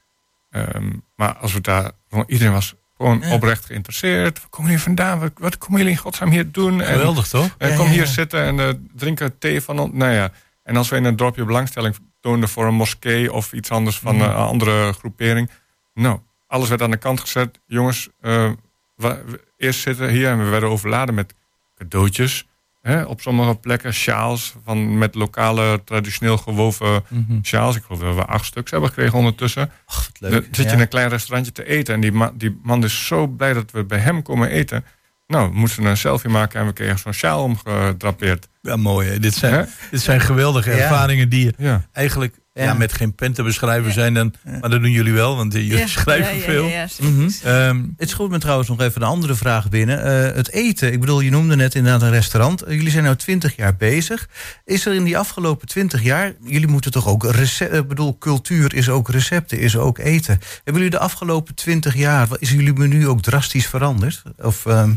Ehm, maar als we daar... Iedereen was gewoon Ja. oprecht geïnteresseerd. Waar komen jullie vandaan? Wat, wat komen jullie in godsnaam hier doen? En, Geweldig toch? en Ja, kom hier zitten en eh, drinken thee van ons. Nou ja. En als we in een dorpje belangstelling toonden voor een moskee... of iets anders van Mhm. een andere groepering... Nou, alles werd aan de kant gezet. Jongens, eh, we, we- eerst zitten hier en we werden overladen met cadeautjes. Hè, op sommige plekken sjaals van, met lokale traditioneel gewoven Mhm. sjaals. Ik geloof dat we acht stuks hebben gekregen ondertussen. Ach, wat Dan zit je Ja. in een klein restaurantje te eten. En die, ma- die man is zo blij dat we bij hem komen eten. Nou, we moesten een selfie maken en we kregen zo'n sjaal omgedrapeerd. Ja, mooi. Hè? Dit, zijn, Hè? dit zijn geweldige Ja. ervaringen die je Ja. eigenlijk ja. Ja. met geen pen te beschrijven Ja. zijn. Dan, Ja. Maar dat doen jullie wel, want eh, jullie Ja, schrijven ja, ja, veel. Ja, ja, zeker. Mhm. Ehm, Het schoot me trouwens nog even een andere vraag binnen. Eh, het eten. Ik bedoel, je noemde net inderdaad een restaurant. Eh, jullie zijn nu 20 jaar bezig. Is er in die afgelopen 20 jaar... Jullie moeten toch ook... rece- Ik bedoel, cultuur is ook recepten, is ook eten. Hebben jullie de afgelopen 20 jaar... wat- Is jullie menu ook drastisch veranderd? Of, ehm,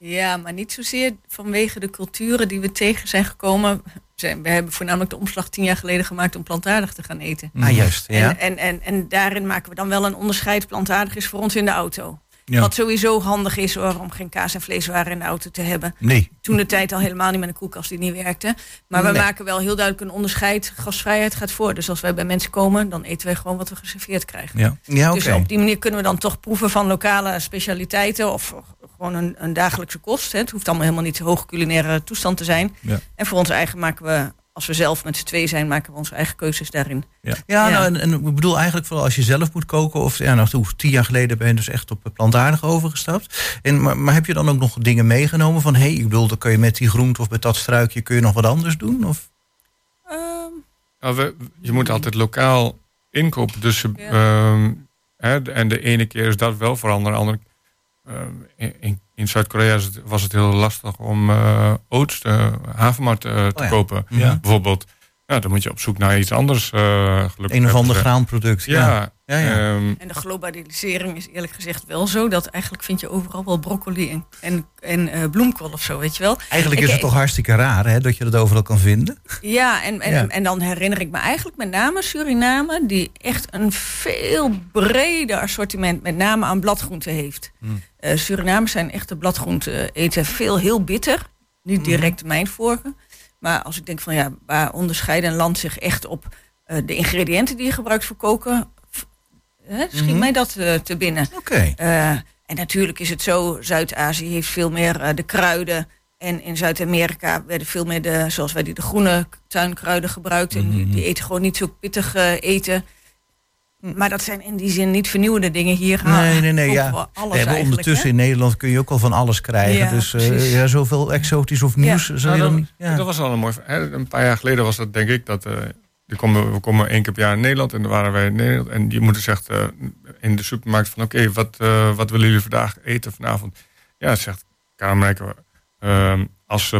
Ja, maar niet zozeer vanwege de culturen die we tegen zijn gekomen. Zijn- We hebben voornamelijk de omslag tien jaar geleden gemaakt om plantaardig te gaan eten. Ah, juist. Ja. En, en, en, en daarin maken we dan wel een onderscheid. Plantaardig is voor ons in de auto. ja. Wat sowieso handig is hoor, om geen kaas en vleeswaren in de auto te hebben. Nee. Toen de tijd al helemaal niet met een koelkast die niet werkte. Maar we maken wel heel duidelijk een onderscheid. Gasvrijheid gaat voor. Dus als wij bij mensen komen, dan eten wij gewoon wat we geserveerd krijgen. Ja. Dus op die manier kunnen we dan toch proeven van lokale specialiteiten of gewoon een, een dagelijkse kost. Hè. Het hoeft allemaal helemaal niet hoog culinaire toestand te zijn. Ja. En voor ons eigen maken we, als we zelf met z'n twee zijn, maken we onze eigen keuzes daarin. Ja, Ja. Nou, en, en ik bedoel eigenlijk vooral als je zelf moet koken. Of ja, nou, toen, tien jaar geleden ben je dus echt op plantaardig overgestapt. En, maar, maar heb je dan ook nog dingen meegenomen van... hé, hey, ik bedoel, dan kun je met die groente of met dat struikje... kun je nog wat anders doen? Of? Ehm, Nou, we, je moet altijd lokaal inkopen. Dus, Ja. ehm, hè, en de ene keer is dat wel veranderen. De andere, in, in Zuid-Korea was het heel lastig om eh oats, uh, havermout eh, te Oh kopen. Ja. Bijvoorbeeld. Nou, dan moet je op zoek naar iets anders. eh gelukkig Een of ander graanproduct. Ja, Ja. Ja, ja. ehm, en de globalisering is eerlijk gezegd wel zo. Dat eigenlijk vind je overal wel broccoli en, en, en eh, bloemkool of zo, weet je wel. Eigenlijk Ik- is het ik- toch hartstikke raar hè, dat je dat overal kan vinden? Ja, en, en, Ja. en dan herinner ik me eigenlijk met name Suriname, die echt een veel breder assortiment, met name aan bladgroenten heeft. Hmm. Eh, Surinamers zijn echte bladgroenten eten veel heel bitter. Niet direct mijn voorkeur. Maar als ik denk van ja, waar onderscheidt een land zich echt op eh, de ingrediënten die je gebruikt voor koken, hè, schiet Mhm. mij dat eh, te binnen. Oké. Eh, en natuurlijk is het zo, Zuid-Azië heeft veel meer de kruiden. En in Zuid-Amerika werden veel meer de, zoals wij die de groene tuinkruiden gebruikt. En die, die eten gewoon niet zo pittig eten. Maar dat zijn in die zin niet vernieuwende dingen. Hier gaan Nee, nee, nee. kopen Ja. we alles ondertussen hè? in Nederland kun je ook al van alles krijgen. Ja, dus eh, ja, zoveel exotisch of nieuws zou je Nou, dan dat, niet... Ja. dat was al een mooi. hè, Een paar jaar geleden was dat denk ik dat. eh, komen, we komen één keer per jaar in Nederland en dan waren wij in Nederland. En je moeder zegt eh, in de supermarkt van oké, wat, eh, wat willen jullie vandaag eten vanavond? Ja, zegt Kamerlijke, ehm als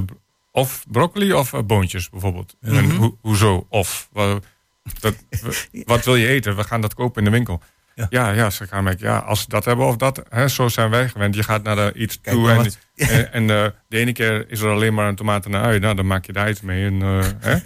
of broccoli of boontjes bijvoorbeeld. En Mhm. ho- hoezo? Of wat, dat, wat wil je eten? We gaan dat kopen in de winkel. Ja. Ja, ja, zegt Kamerlijke, ja, als ze dat hebben of dat, hè, zo zijn wij gewend. Je gaat naar de iets Kijk toe en, wat- en, en, eh, de ene keer is er alleen maar een tomaat en een ui. Nou, dan maak je daar iets mee. En, eh, hè?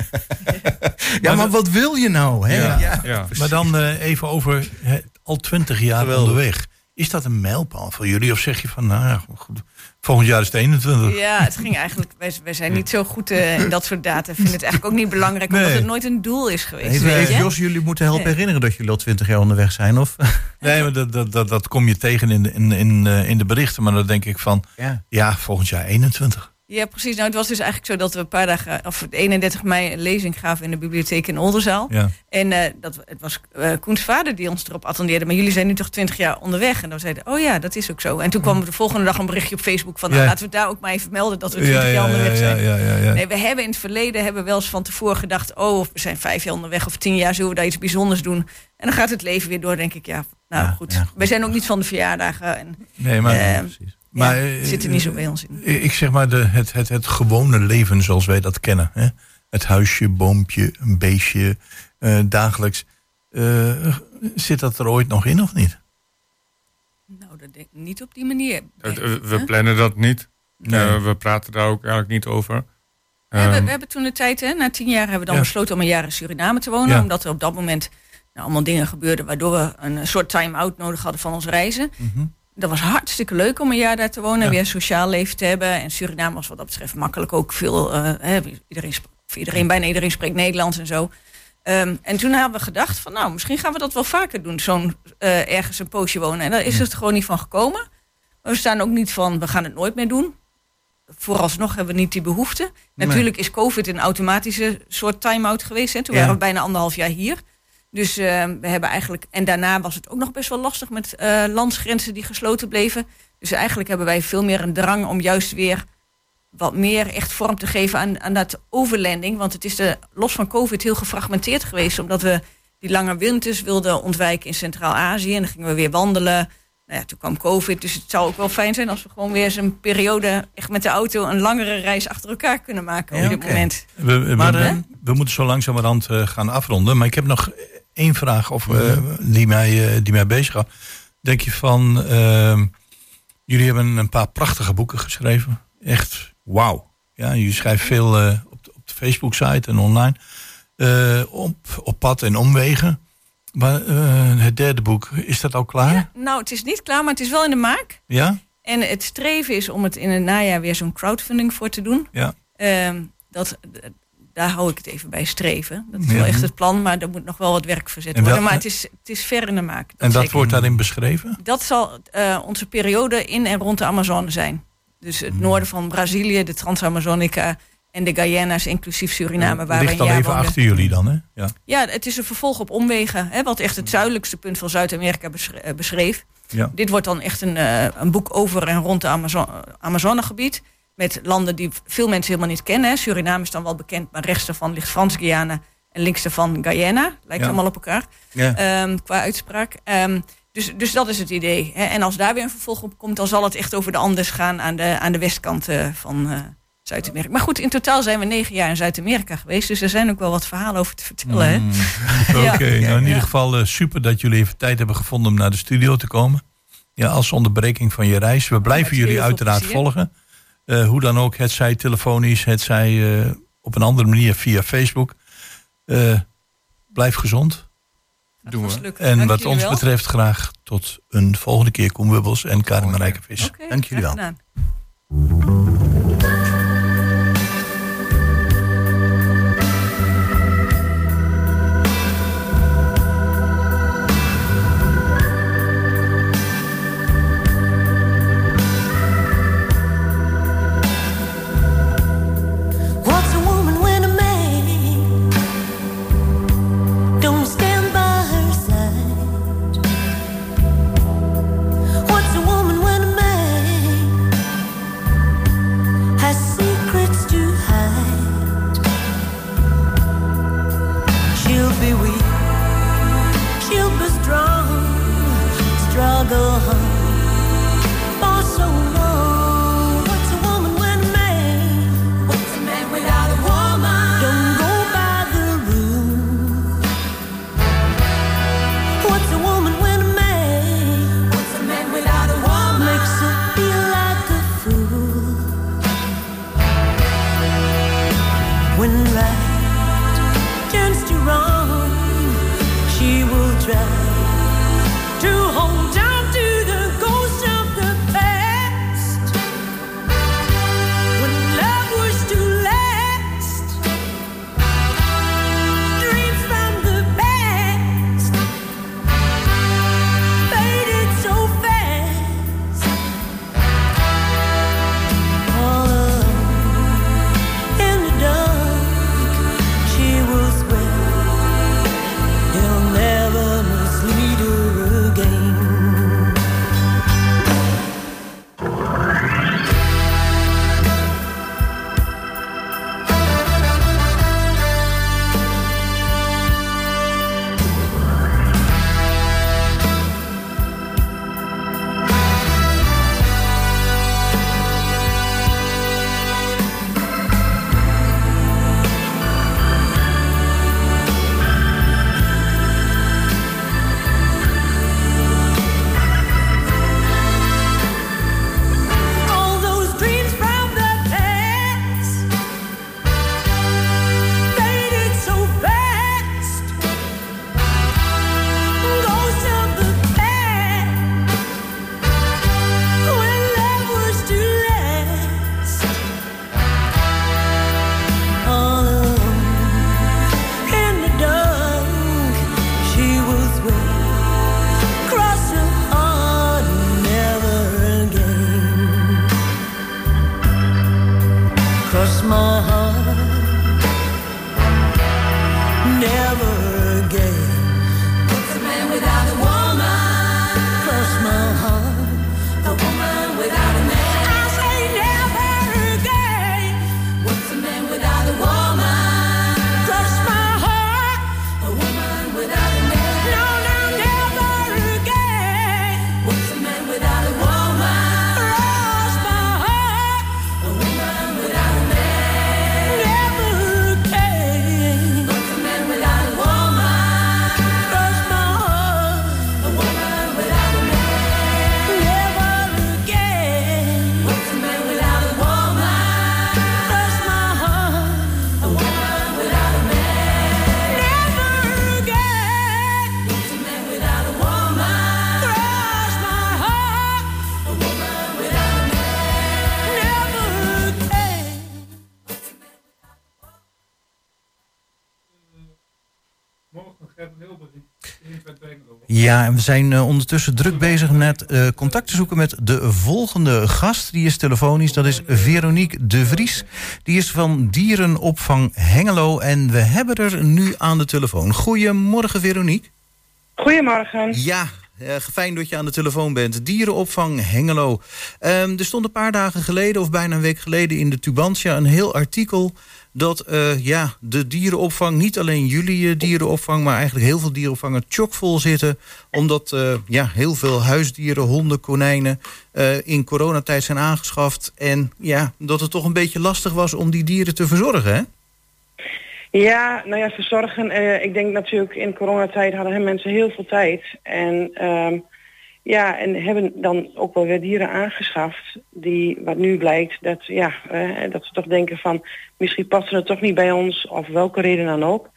ja, maar wat wil je nou? Hè? Ja, Ja. ja. Maar dan eh, even over hè, al twintig jaar Geweldig. onderweg. Is dat een mijlpaal voor jullie? Of zeg je van, nou ja, goed, volgend jaar is het 21? Ja, het ging eigenlijk. Wij, wij zijn niet zo goed eh, in dat soort data. Ik vind het eigenlijk ook niet belangrijk, omdat Nee. het nooit een doel is geweest. Weet heeft je? Jos jullie moeten helpen Nee. herinneren dat jullie al twintig jaar onderweg zijn? Of? Nee, maar dat, dat, dat, dat kom je tegen in, de- in, in, eh, in de berichten. Maar dan denk ik van, Ja. ja, volgend jaar 21. Ja, precies. Nou, het was dus eigenlijk zo dat we een paar dagen, of 31 mei, een lezing gaven in de bibliotheek in Oldenzaal. Ja. En eh, dat, het was eh Koens vader die ons erop attendeerde. Maar jullie zijn nu toch 20 jaar onderweg? En dan zeiden oh ja, dat is ook zo. En toen kwam er de volgende dag een berichtje op Facebook van... nou, Ja. laten we daar ook maar even melden dat we 20 Ja, jaar ja, onderweg ja, zijn. ja, ja, ja. Nee, we hebben in het verleden hebben we wel eens van tevoren gedacht... oh, we zijn vijf jaar onderweg of tien jaar, zullen we daar iets bijzonders doen? En dan gaat het leven weer door, denk ik. Ja, nou goed. goed. We zijn ook niet van de verjaardagen. En, Nee, maar, Eh, Precies. Maar ja, eh, het zit er niet zo bij ons in. Ik zeg maar de, het, het, het gewone leven zoals wij dat kennen. Hè? Het huisje, boompje, een beestje, eh, dagelijks. Eh, zit dat er ooit nog in of niet? Nou, dat denk ik niet op die manier. Denk we hè? plannen dat niet. Nee. Eh, we praten daar ook eigenlijk niet over. We hebben, Ehm, we hebben toen de tijd, hè, na tien jaar, hebben we dan Ja. besloten om een jaar in Suriname te wonen. Ja. Omdat er op dat moment nou, allemaal dingen gebeurden waardoor we een soort time-out nodig hadden van ons reizen. Dat was hartstikke leuk om een jaar daar te wonen en Ja. weer sociaal leven te hebben. En Suriname was wat dat betreft makkelijk ook veel. eh, hè, iedereen, iedereen, bijna iedereen spreekt Nederlands en zo. Ehm, en toen hebben we gedacht van nou, misschien gaan we dat wel vaker doen. Zo'n eh, ergens een poosje wonen. En daar is het gewoon niet van gekomen. Maar we staan ook niet van we gaan het nooit meer doen. Vooralsnog hebben we niet die behoefte. Nee. Natuurlijk is COVID een automatische soort time-out geweest. Hè. Toen Ja. waren we bijna anderhalf jaar hier. Dus eh, we hebben eigenlijk. En daarna was het ook nog best wel lastig met eh, landsgrenzen die gesloten bleven. Dus eigenlijk hebben wij veel meer een drang om juist weer wat meer echt vorm te geven aan, aan dat overlanding. Want het is de, los van COVID heel gefragmenteerd geweest. Omdat we die lange winters wilden ontwijken in Centraal-Azië. En dan gingen we weer wandelen. Nou ja, toen kwam COVID. Dus het zou ook wel fijn zijn als we gewoon weer eens een periode echt met de auto een langere reis achter elkaar kunnen maken Ja, op dit moment. We, we, Maar, we, eh, we moeten zo langzamerhand eh, gaan afronden. Maar ik heb nog één vraag of, eh, die, mij, eh, die mij bezighoudt. Denk je van... ehm, jullie hebben een paar prachtige boeken geschreven. Echt wauw. Ja, jullie schrijven veel eh, op, de, op de Facebook-site en online. Eh, op, op pad en omwegen. Maar eh, het derde boek, is dat al klaar? Ja, nou, het is niet klaar, maar het is wel in de maak. Ja? En het streven is om het in het najaar weer zo'n crowdfunding voor te doen. Ja. Ehm, dat, daar hou ik het even bij streven. Dat is Ja. wel echt het plan, maar er moet nog wel wat werk verzet worden. Maar het is, het is ver in de maak. En dat zeker. wordt daarin beschreven? dat zal eh, onze periode in en rond de Amazone zijn. Dus het noorden van Brazilië, de Transamazonica en de Guyana's, inclusief Suriname, waar Ligt al even achter jullie dan, hè? Ja. Ja, het is een vervolg op omwegen, hè, wat echt het zuidelijkste punt van Zuid-Amerika eh, beschreef. Ja. Dit wordt dan echt een, eh, een boek over en rond het Amazo Amazonegebied. Met landen die veel mensen helemaal niet kennen. Suriname is dan wel bekend, maar rechts daarvan ligt Frans-Guyana en links daarvan Guyana. Lijkt Ja. allemaal op elkaar Ja. ehm, qua uitspraak. Ehm, dus, dus dat is het idee. Hè. En als daar weer een vervolg op komt, dan zal het echt over de Andes gaan aan de, aan de westkant eh, van eh, Zuid-Amerika. Maar goed, in totaal zijn we negen jaar in Zuid-Amerika geweest. Dus er zijn ook wel wat verhalen over te vertellen. Mm. Oké, Ja. nou in ieder geval eh, super dat jullie even tijd hebben gevonden om naar de studio te komen. Ja, als onderbreking van je reis. We blijven jullie uiteraard plezier. volgen. Eh, hoe dan ook, het zij telefonisch, het zij eh, op een andere manier via Facebook. Eh, blijf gezond. Doen we. En Dank wat ons wel. betreft graag tot een volgende keer. Koen Wubbels en Karin Marijke Vis. Oké, Dank jullie wel. Ja, en we zijn eh, ondertussen druk bezig met eh, contact te zoeken met de volgende gast. Die is telefonisch, dat is Veronique de Vries. Die is van Dierenopvang Hengelo en we hebben er nu aan de telefoon. Goedemorgen Veronique. Goedemorgen. Ja, eh, fijn dat je aan de telefoon bent. Dierenopvang Hengelo. Ehm, er stond een paar dagen geleden, of bijna een week geleden... in de Tubantia een heel artikel dat eh, ja, de dierenopvang... niet alleen jullie eh, dierenopvang, maar eigenlijk heel veel dierenopvangen... chockvol zitten, omdat eh, ja, heel veel huisdieren, honden, konijnen... eh, in coronatijd zijn aangeschaft. En ja, dat het toch een beetje lastig was om die dieren te verzorgen, hè? Ja, nou ja, verzorgen. ik denk natuurlijk in coronatijd hadden mensen heel veel tijd. En ehm, ja, en hebben dan ook wel weer dieren aangeschaft. Die, wat nu blijkt, dat, ja, eh, dat ze toch denken van... misschien passen het toch niet bij ons, of welke reden dan ook.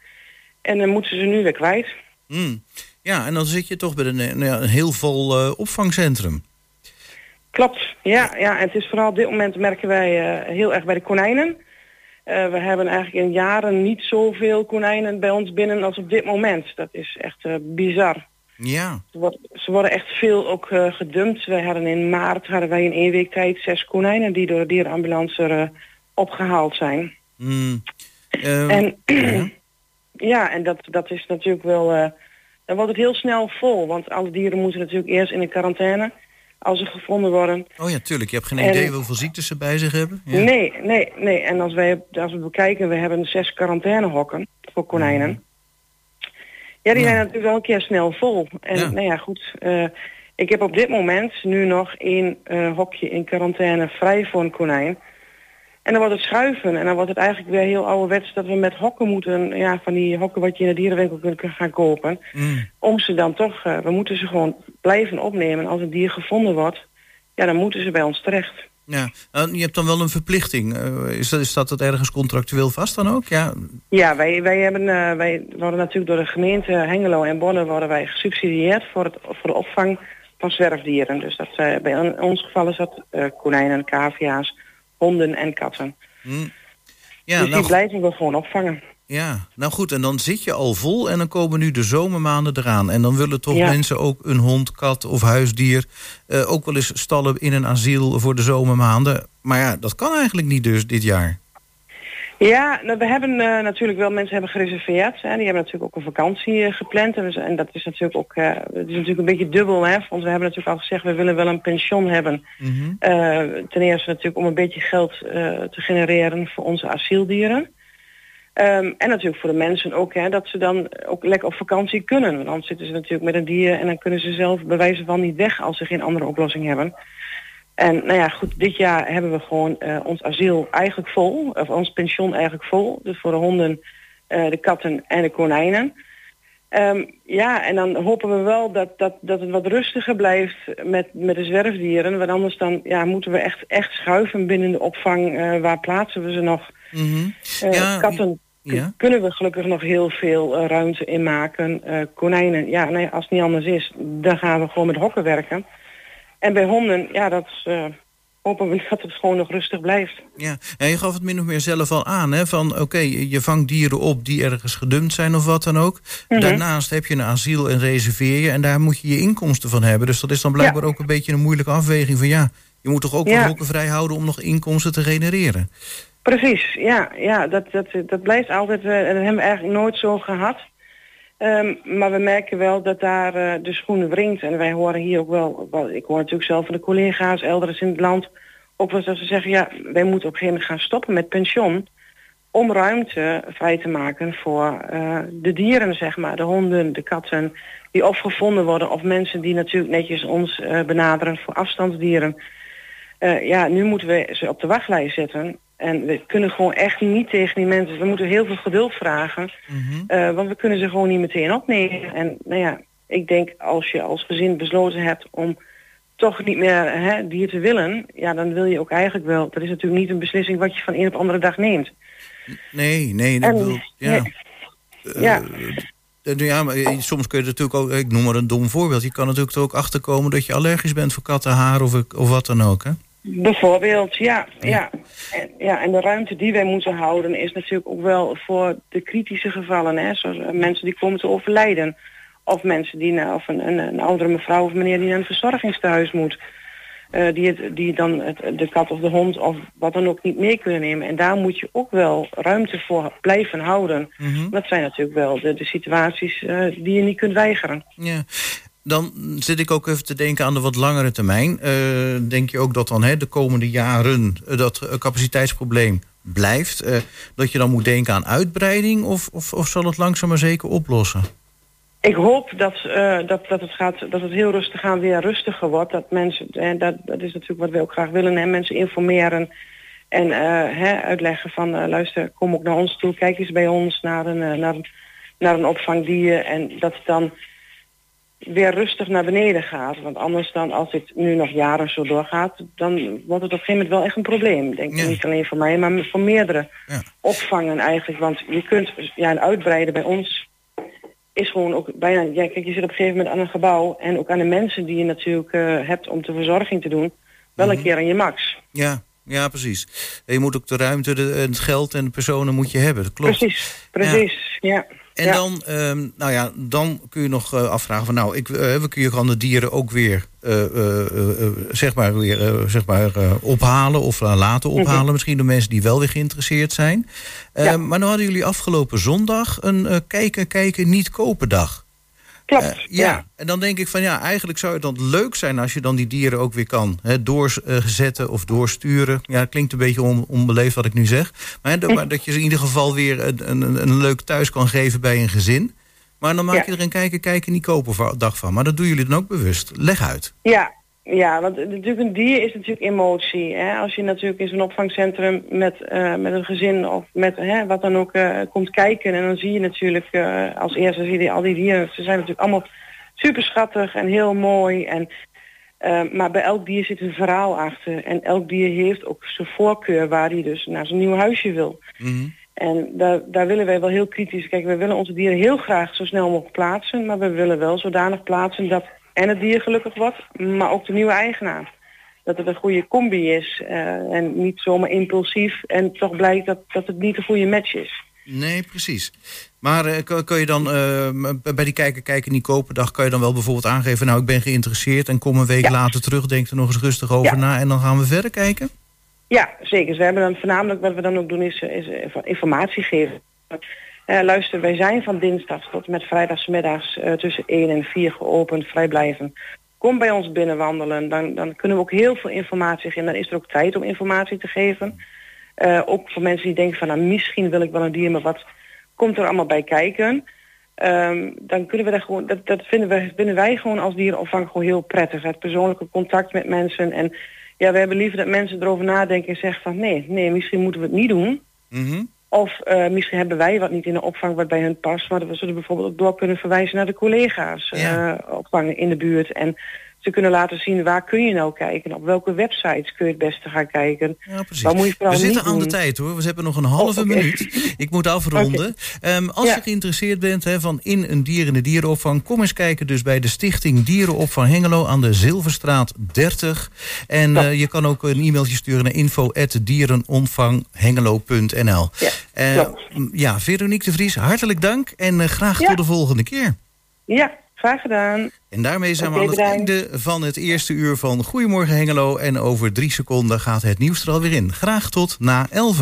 En dan moeten ze nu weer kwijt. Hmm. Ja, en dan zit je toch bij een, nou een heel vol eh, opvangcentrum. Klopt, ja, ja. En het is vooral op dit moment merken wij eh, heel erg bij de konijnen. We hebben eigenlijk in jaren niet zoveel konijnen bij ons binnen als op dit moment. Dat is echt bizar. Ja. Ze worden, echt veel ook eh, gedumpt. We hadden in maart hadden wij in één week tijd zes konijnen die door de dierenambulance er, eh, opgehaald zijn. Hmm. Eh, En ja. ja, en dat, dat is natuurlijk wel. eh, dan wordt het heel snel vol, want alle dieren moeten natuurlijk eerst in de quarantaine als ze gevonden worden. Oh ja, tuurlijk. Je hebt geen En- idee hoeveel ziektes ze bij zich hebben. Ja. Nee, nee, nee. En als wij als we bekijken, we hebben zes quarantainehokken voor konijnen. Ja, die Ja. zijn natuurlijk wel een keer snel vol. En Ja. nou ja, goed. eh, ik heb op dit moment nu nog één eh, hokje in quarantaine vrij voor een konijn. En dan wordt het schuiven en dan wordt het eigenlijk weer heel ouderwets dat we met hokken moeten, ja, van die hokken wat je in de dierenwinkel kunt kunt gaan kopen. Mm. Om ze dan toch, eh, we moeten ze gewoon blijven opnemen. Als een dier gevonden wordt, ja, dan moeten ze bij ons terecht. Ja, Nou, je hebt dan wel een verplichting. Eh, is, dat, is dat het ergens contractueel vast dan ook? Ja, Ja, wij, wij, hebben, eh, wij worden natuurlijk door de gemeente Hengelo en Bonne worden wij gesubsidieerd voor, het, voor de opvang van zwerfdieren. Dus dat, eh, bij ons geval is dat eh, konijnen, cavia's, honden en katten. Hm. ja, dus nou, die blijven we gewoon opvangen. Ja, nou goed, en dan zit je al vol en dan komen nu de zomermaanden eraan. En dan willen toch Ja. mensen ook een hond, kat of huisdier... eh, ook wel eens stallen in een asiel voor de zomermaanden. Maar ja, dat kan eigenlijk niet dus dit jaar. Ja, nou, we hebben eh, natuurlijk wel mensen hebben gereserveerd. Hè. Die hebben natuurlijk ook een vakantie eh, gepland. En, dus- en dat is natuurlijk ook het is natuurlijk een beetje dubbel. Hè, want we hebben natuurlijk al gezegd, we willen wel een pension hebben. Mhm. Ten eerste natuurlijk om een beetje geld te genereren voor onze asieldieren. Ehm, en natuurlijk voor de mensen ook, hè, dat ze dan ook lekker op vakantie kunnen. Want anders zitten ze natuurlijk met een dier en dan kunnen ze zelf bij wijze van niet weg als ze geen andere oplossing hebben. En nou ja, goed, dit jaar hebben we gewoon eh, ons asiel eigenlijk vol, of ons pension eigenlijk vol. Dus voor de honden, eh, de katten en de konijnen. Ehm, ja, en dan hopen we wel dat, dat, dat het wat rustiger blijft met, met de zwerfdieren. Want anders dan ja, moeten we echt, echt schuiven binnen de opvang. eh, waar plaatsen we ze nog? Eh, Ja, katten ja. kunnen we gelukkig nog heel veel eh, ruimte inmaken. Eh konijnen, ja, nee, als het niet anders is, dan gaan we gewoon met hokken werken. En bij honden, ja, dat is, eh, hopen we dat het gewoon nog rustig blijft. Ja, en je gaf het min of meer zelf al aan, hè? Van oké, je je vangt dieren op die ergens gedumpt zijn of wat dan ook. Mhm. Daarnaast heb je een asiel en reserveer je en daar moet je je inkomsten van hebben. Dus dat is dan blijkbaar ook een beetje een moeilijke afweging van ja, je moet toch ook Ja. hokken vrij houden om nog inkomsten te genereren. Precies, ja, ja dat, dat, dat blijft altijd, eh, dat hebben we eigenlijk nooit zo gehad. Ehm, maar we merken wel dat daar eh, de schoenen wringt. En wij horen hier ook wel, ik hoor natuurlijk zelf van de collega's elders in het land, ook wel dat ze zeggen, ja, wij moeten op een gegeven moment gaan stoppen met pensioen. Om ruimte vrij te maken voor eh, de dieren, zeg maar, de honden, de katten, die of gevonden worden, of mensen die natuurlijk netjes ons benaderen voor afstandsdieren. Eh, ja, nu moeten we ze op de wachtlijst zetten. En we kunnen gewoon echt niet tegen die mensen. We moeten heel veel geduld vragen. eh, want we kunnen ze gewoon niet meteen opnemen. En nou ja, ik denk als je als gezin besloten hebt om toch niet meer hè, dier te willen. Ja, dan wil je ook eigenlijk wel. Dat is natuurlijk niet een beslissing wat je van een op andere dag neemt. Nee, nee, dat En- bedoel, ja. nee. Ja. Eh, ja, maar soms kun je natuurlijk ook, ik noem maar een dom voorbeeld. Je kan natuurlijk er ook achter komen dat je allergisch bent voor kattenhaar of, of wat dan ook. Hè? Bijvoorbeeld, ja. ja. En, ja, en de ruimte die wij moeten houden is natuurlijk ook wel voor de kritische gevallen. Hè, zoals eh, mensen die komen te overlijden. Of mensen die naar, of een, een, een oudere mevrouw of meneer die naar een verzorgingstehuis moet. Eh, die, het, die dan het, de kat of de hond of wat dan ook niet mee kunnen nemen. En daar moet je ook wel ruimte voor blijven houden. Dat zijn natuurlijk wel de, de situaties eh, die je niet kunt weigeren. Ja. Dan zit ik ook even te denken aan de wat langere termijn. Eh, denk je ook dat dan hè, de komende jaren eh, dat eh, capaciteitsprobleem blijft? dat je dan moet denken aan uitbreiding? Of, of, of zal het langzaam maar zeker oplossen? Ik hoop dat, dat, dat, het gaat, dat het heel rustig aan weer rustiger wordt. Dat mensen, en dat, dat is natuurlijk wat we ook graag willen, hè, mensen informeren en hè, uitleggen van luister, kom ook naar ons toe, kijk eens bij ons naar een, naar, een- naar een opvangdier. En dat dan weer rustig naar beneden gaat. Want anders dan, als dit nu nog jaren zo doorgaat, dan wordt het op een gegeven moment wel echt een probleem. Denk ik Ja. niet alleen voor mij, maar voor meerdere Ja. opvangen eigenlijk. Want je kunt ja, een uitbreiden bij ons is gewoon ook bijna... Ja, kijk, je zit op een gegeven moment aan een gebouw... en ook aan de mensen die je natuurlijk eh, hebt om de verzorging te doen... wel Mhm. een keer aan je max. Ja, ja precies. En je moet ook de ruimte, de, het geld en de personen moet je hebben. Dat klopt. Precies, precies, ja. En Ja. dan, ehm, nou ja, dan kun je nog eh, afvragen van nou, ik, eh, we kunnen kan de dieren ook weer, eh, zeg maar, weer zeg maar, ophalen of laten ophalen. Misschien door mensen die wel weer geïnteresseerd zijn. Ja. Maar nu hadden jullie afgelopen zondag een kijken, kijken, niet kopen dag. Klopt, Eh, ja. en dan denk ik van ja, eigenlijk zou het dan leuk zijn als je dan die dieren ook weer kan hè, doorzetten of doorsturen. Ja, het klinkt een beetje on, onbeleefd wat ik nu zeg. Maar, hè, dat- maar dat je ze in ieder geval weer een, een, een leuk thuis kan geven bij een gezin. Maar dan maak Ja. je er een kijken, kijken, niet kopen dag van. Maar dat doen jullie dan ook bewust. Leg uit. Ja, Ja, want natuurlijk een dier is natuurlijk emotie. Hè? Als je natuurlijk in zo'n opvangcentrum met, eh, met een gezin of met hè, wat dan ook eh, komt kijken en dan zie je natuurlijk eh, als eerste zie je al die dieren. Ze zijn natuurlijk allemaal super schattig en heel mooi. En, maar bij elk dier zit een verhaal achter. En elk dier heeft ook zijn voorkeur waar hij dus naar zijn nieuw huisje wil. Mhm. En daar, daar willen wij wel heel kritisch. Kijk, we willen onze dieren heel graag zo snel mogelijk plaatsen. Maar we willen wel zodanig plaatsen dat en het dier gelukkig wordt, maar ook de nieuwe eigenaar. Dat het een goede combi is eh, en niet zomaar impulsief. En toch blijkt dat, dat het niet een goede match is. Nee, precies. Maar kan, kan je dan eh, bij die kijken, kijken niet kopen dag, kan je dan wel bijvoorbeeld aangeven, nou ik ben geïnteresseerd en kom een week Ja. later terug, denk er nog eens rustig over Ja. na en dan gaan we verder kijken? Ja, zeker. We hebben dan voornamelijk wat we dan ook doen is, is inf- informatie geven. Eh, luister, wij zijn van dinsdag tot met vrijdagsmiddags eh, tussen 1 en 4 geopend, vrijblijven. Kom bij ons binnenwandelen, dan, dan kunnen we ook heel veel informatie geven. Dan is er ook tijd om informatie te geven. Eh, ook voor mensen die denken van nou, misschien wil ik wel een dier, maar wat komt er allemaal bij kijken? Ehm, dan kunnen we daar gewoon, dat, dat vinden, we, vinden wij gewoon als dierenopvang gewoon heel prettig. Het persoonlijke contact met mensen. En ja, we hebben liever dat mensen erover nadenken en zeggen van nee, nee, misschien moeten we het niet doen. Mhm. Of eh, misschien hebben wij wat niet in de opvang wat bij hun past. Maar dat we zullen bijvoorbeeld ook door kunnen verwijzen naar de collega's Ja. eh, opvangen in de buurt. En ze kunnen laten zien waar kun je nou kijken. Op welke websites kun je het beste gaan kijken. Ja, precies. Wat moet je vooral We zitten aan de doen? tijd hoor. We hebben nog een halve Oh, minuut. Ik moet afronden. Ehm, als Ja. je geïnteresseerd bent van in een dier in de dierenopvang, kom eens kijken dus bij de Stichting Dierenopvang Hengelo aan de Zilverstraat 30. En Ja. eh, je kan ook een e-mailtje sturen naar info@dierenopvanghengelo.nl. Ja, m, ja, Veronique de Vries, hartelijk dank en eh, graag Ja. tot de volgende keer. Ja, graag gedaan. En daarmee zijn we aan het bedankt. einde van het eerste uur van Goedemorgen Hengelo. En over drie seconden gaat het nieuws er alweer in. Graag tot na 11.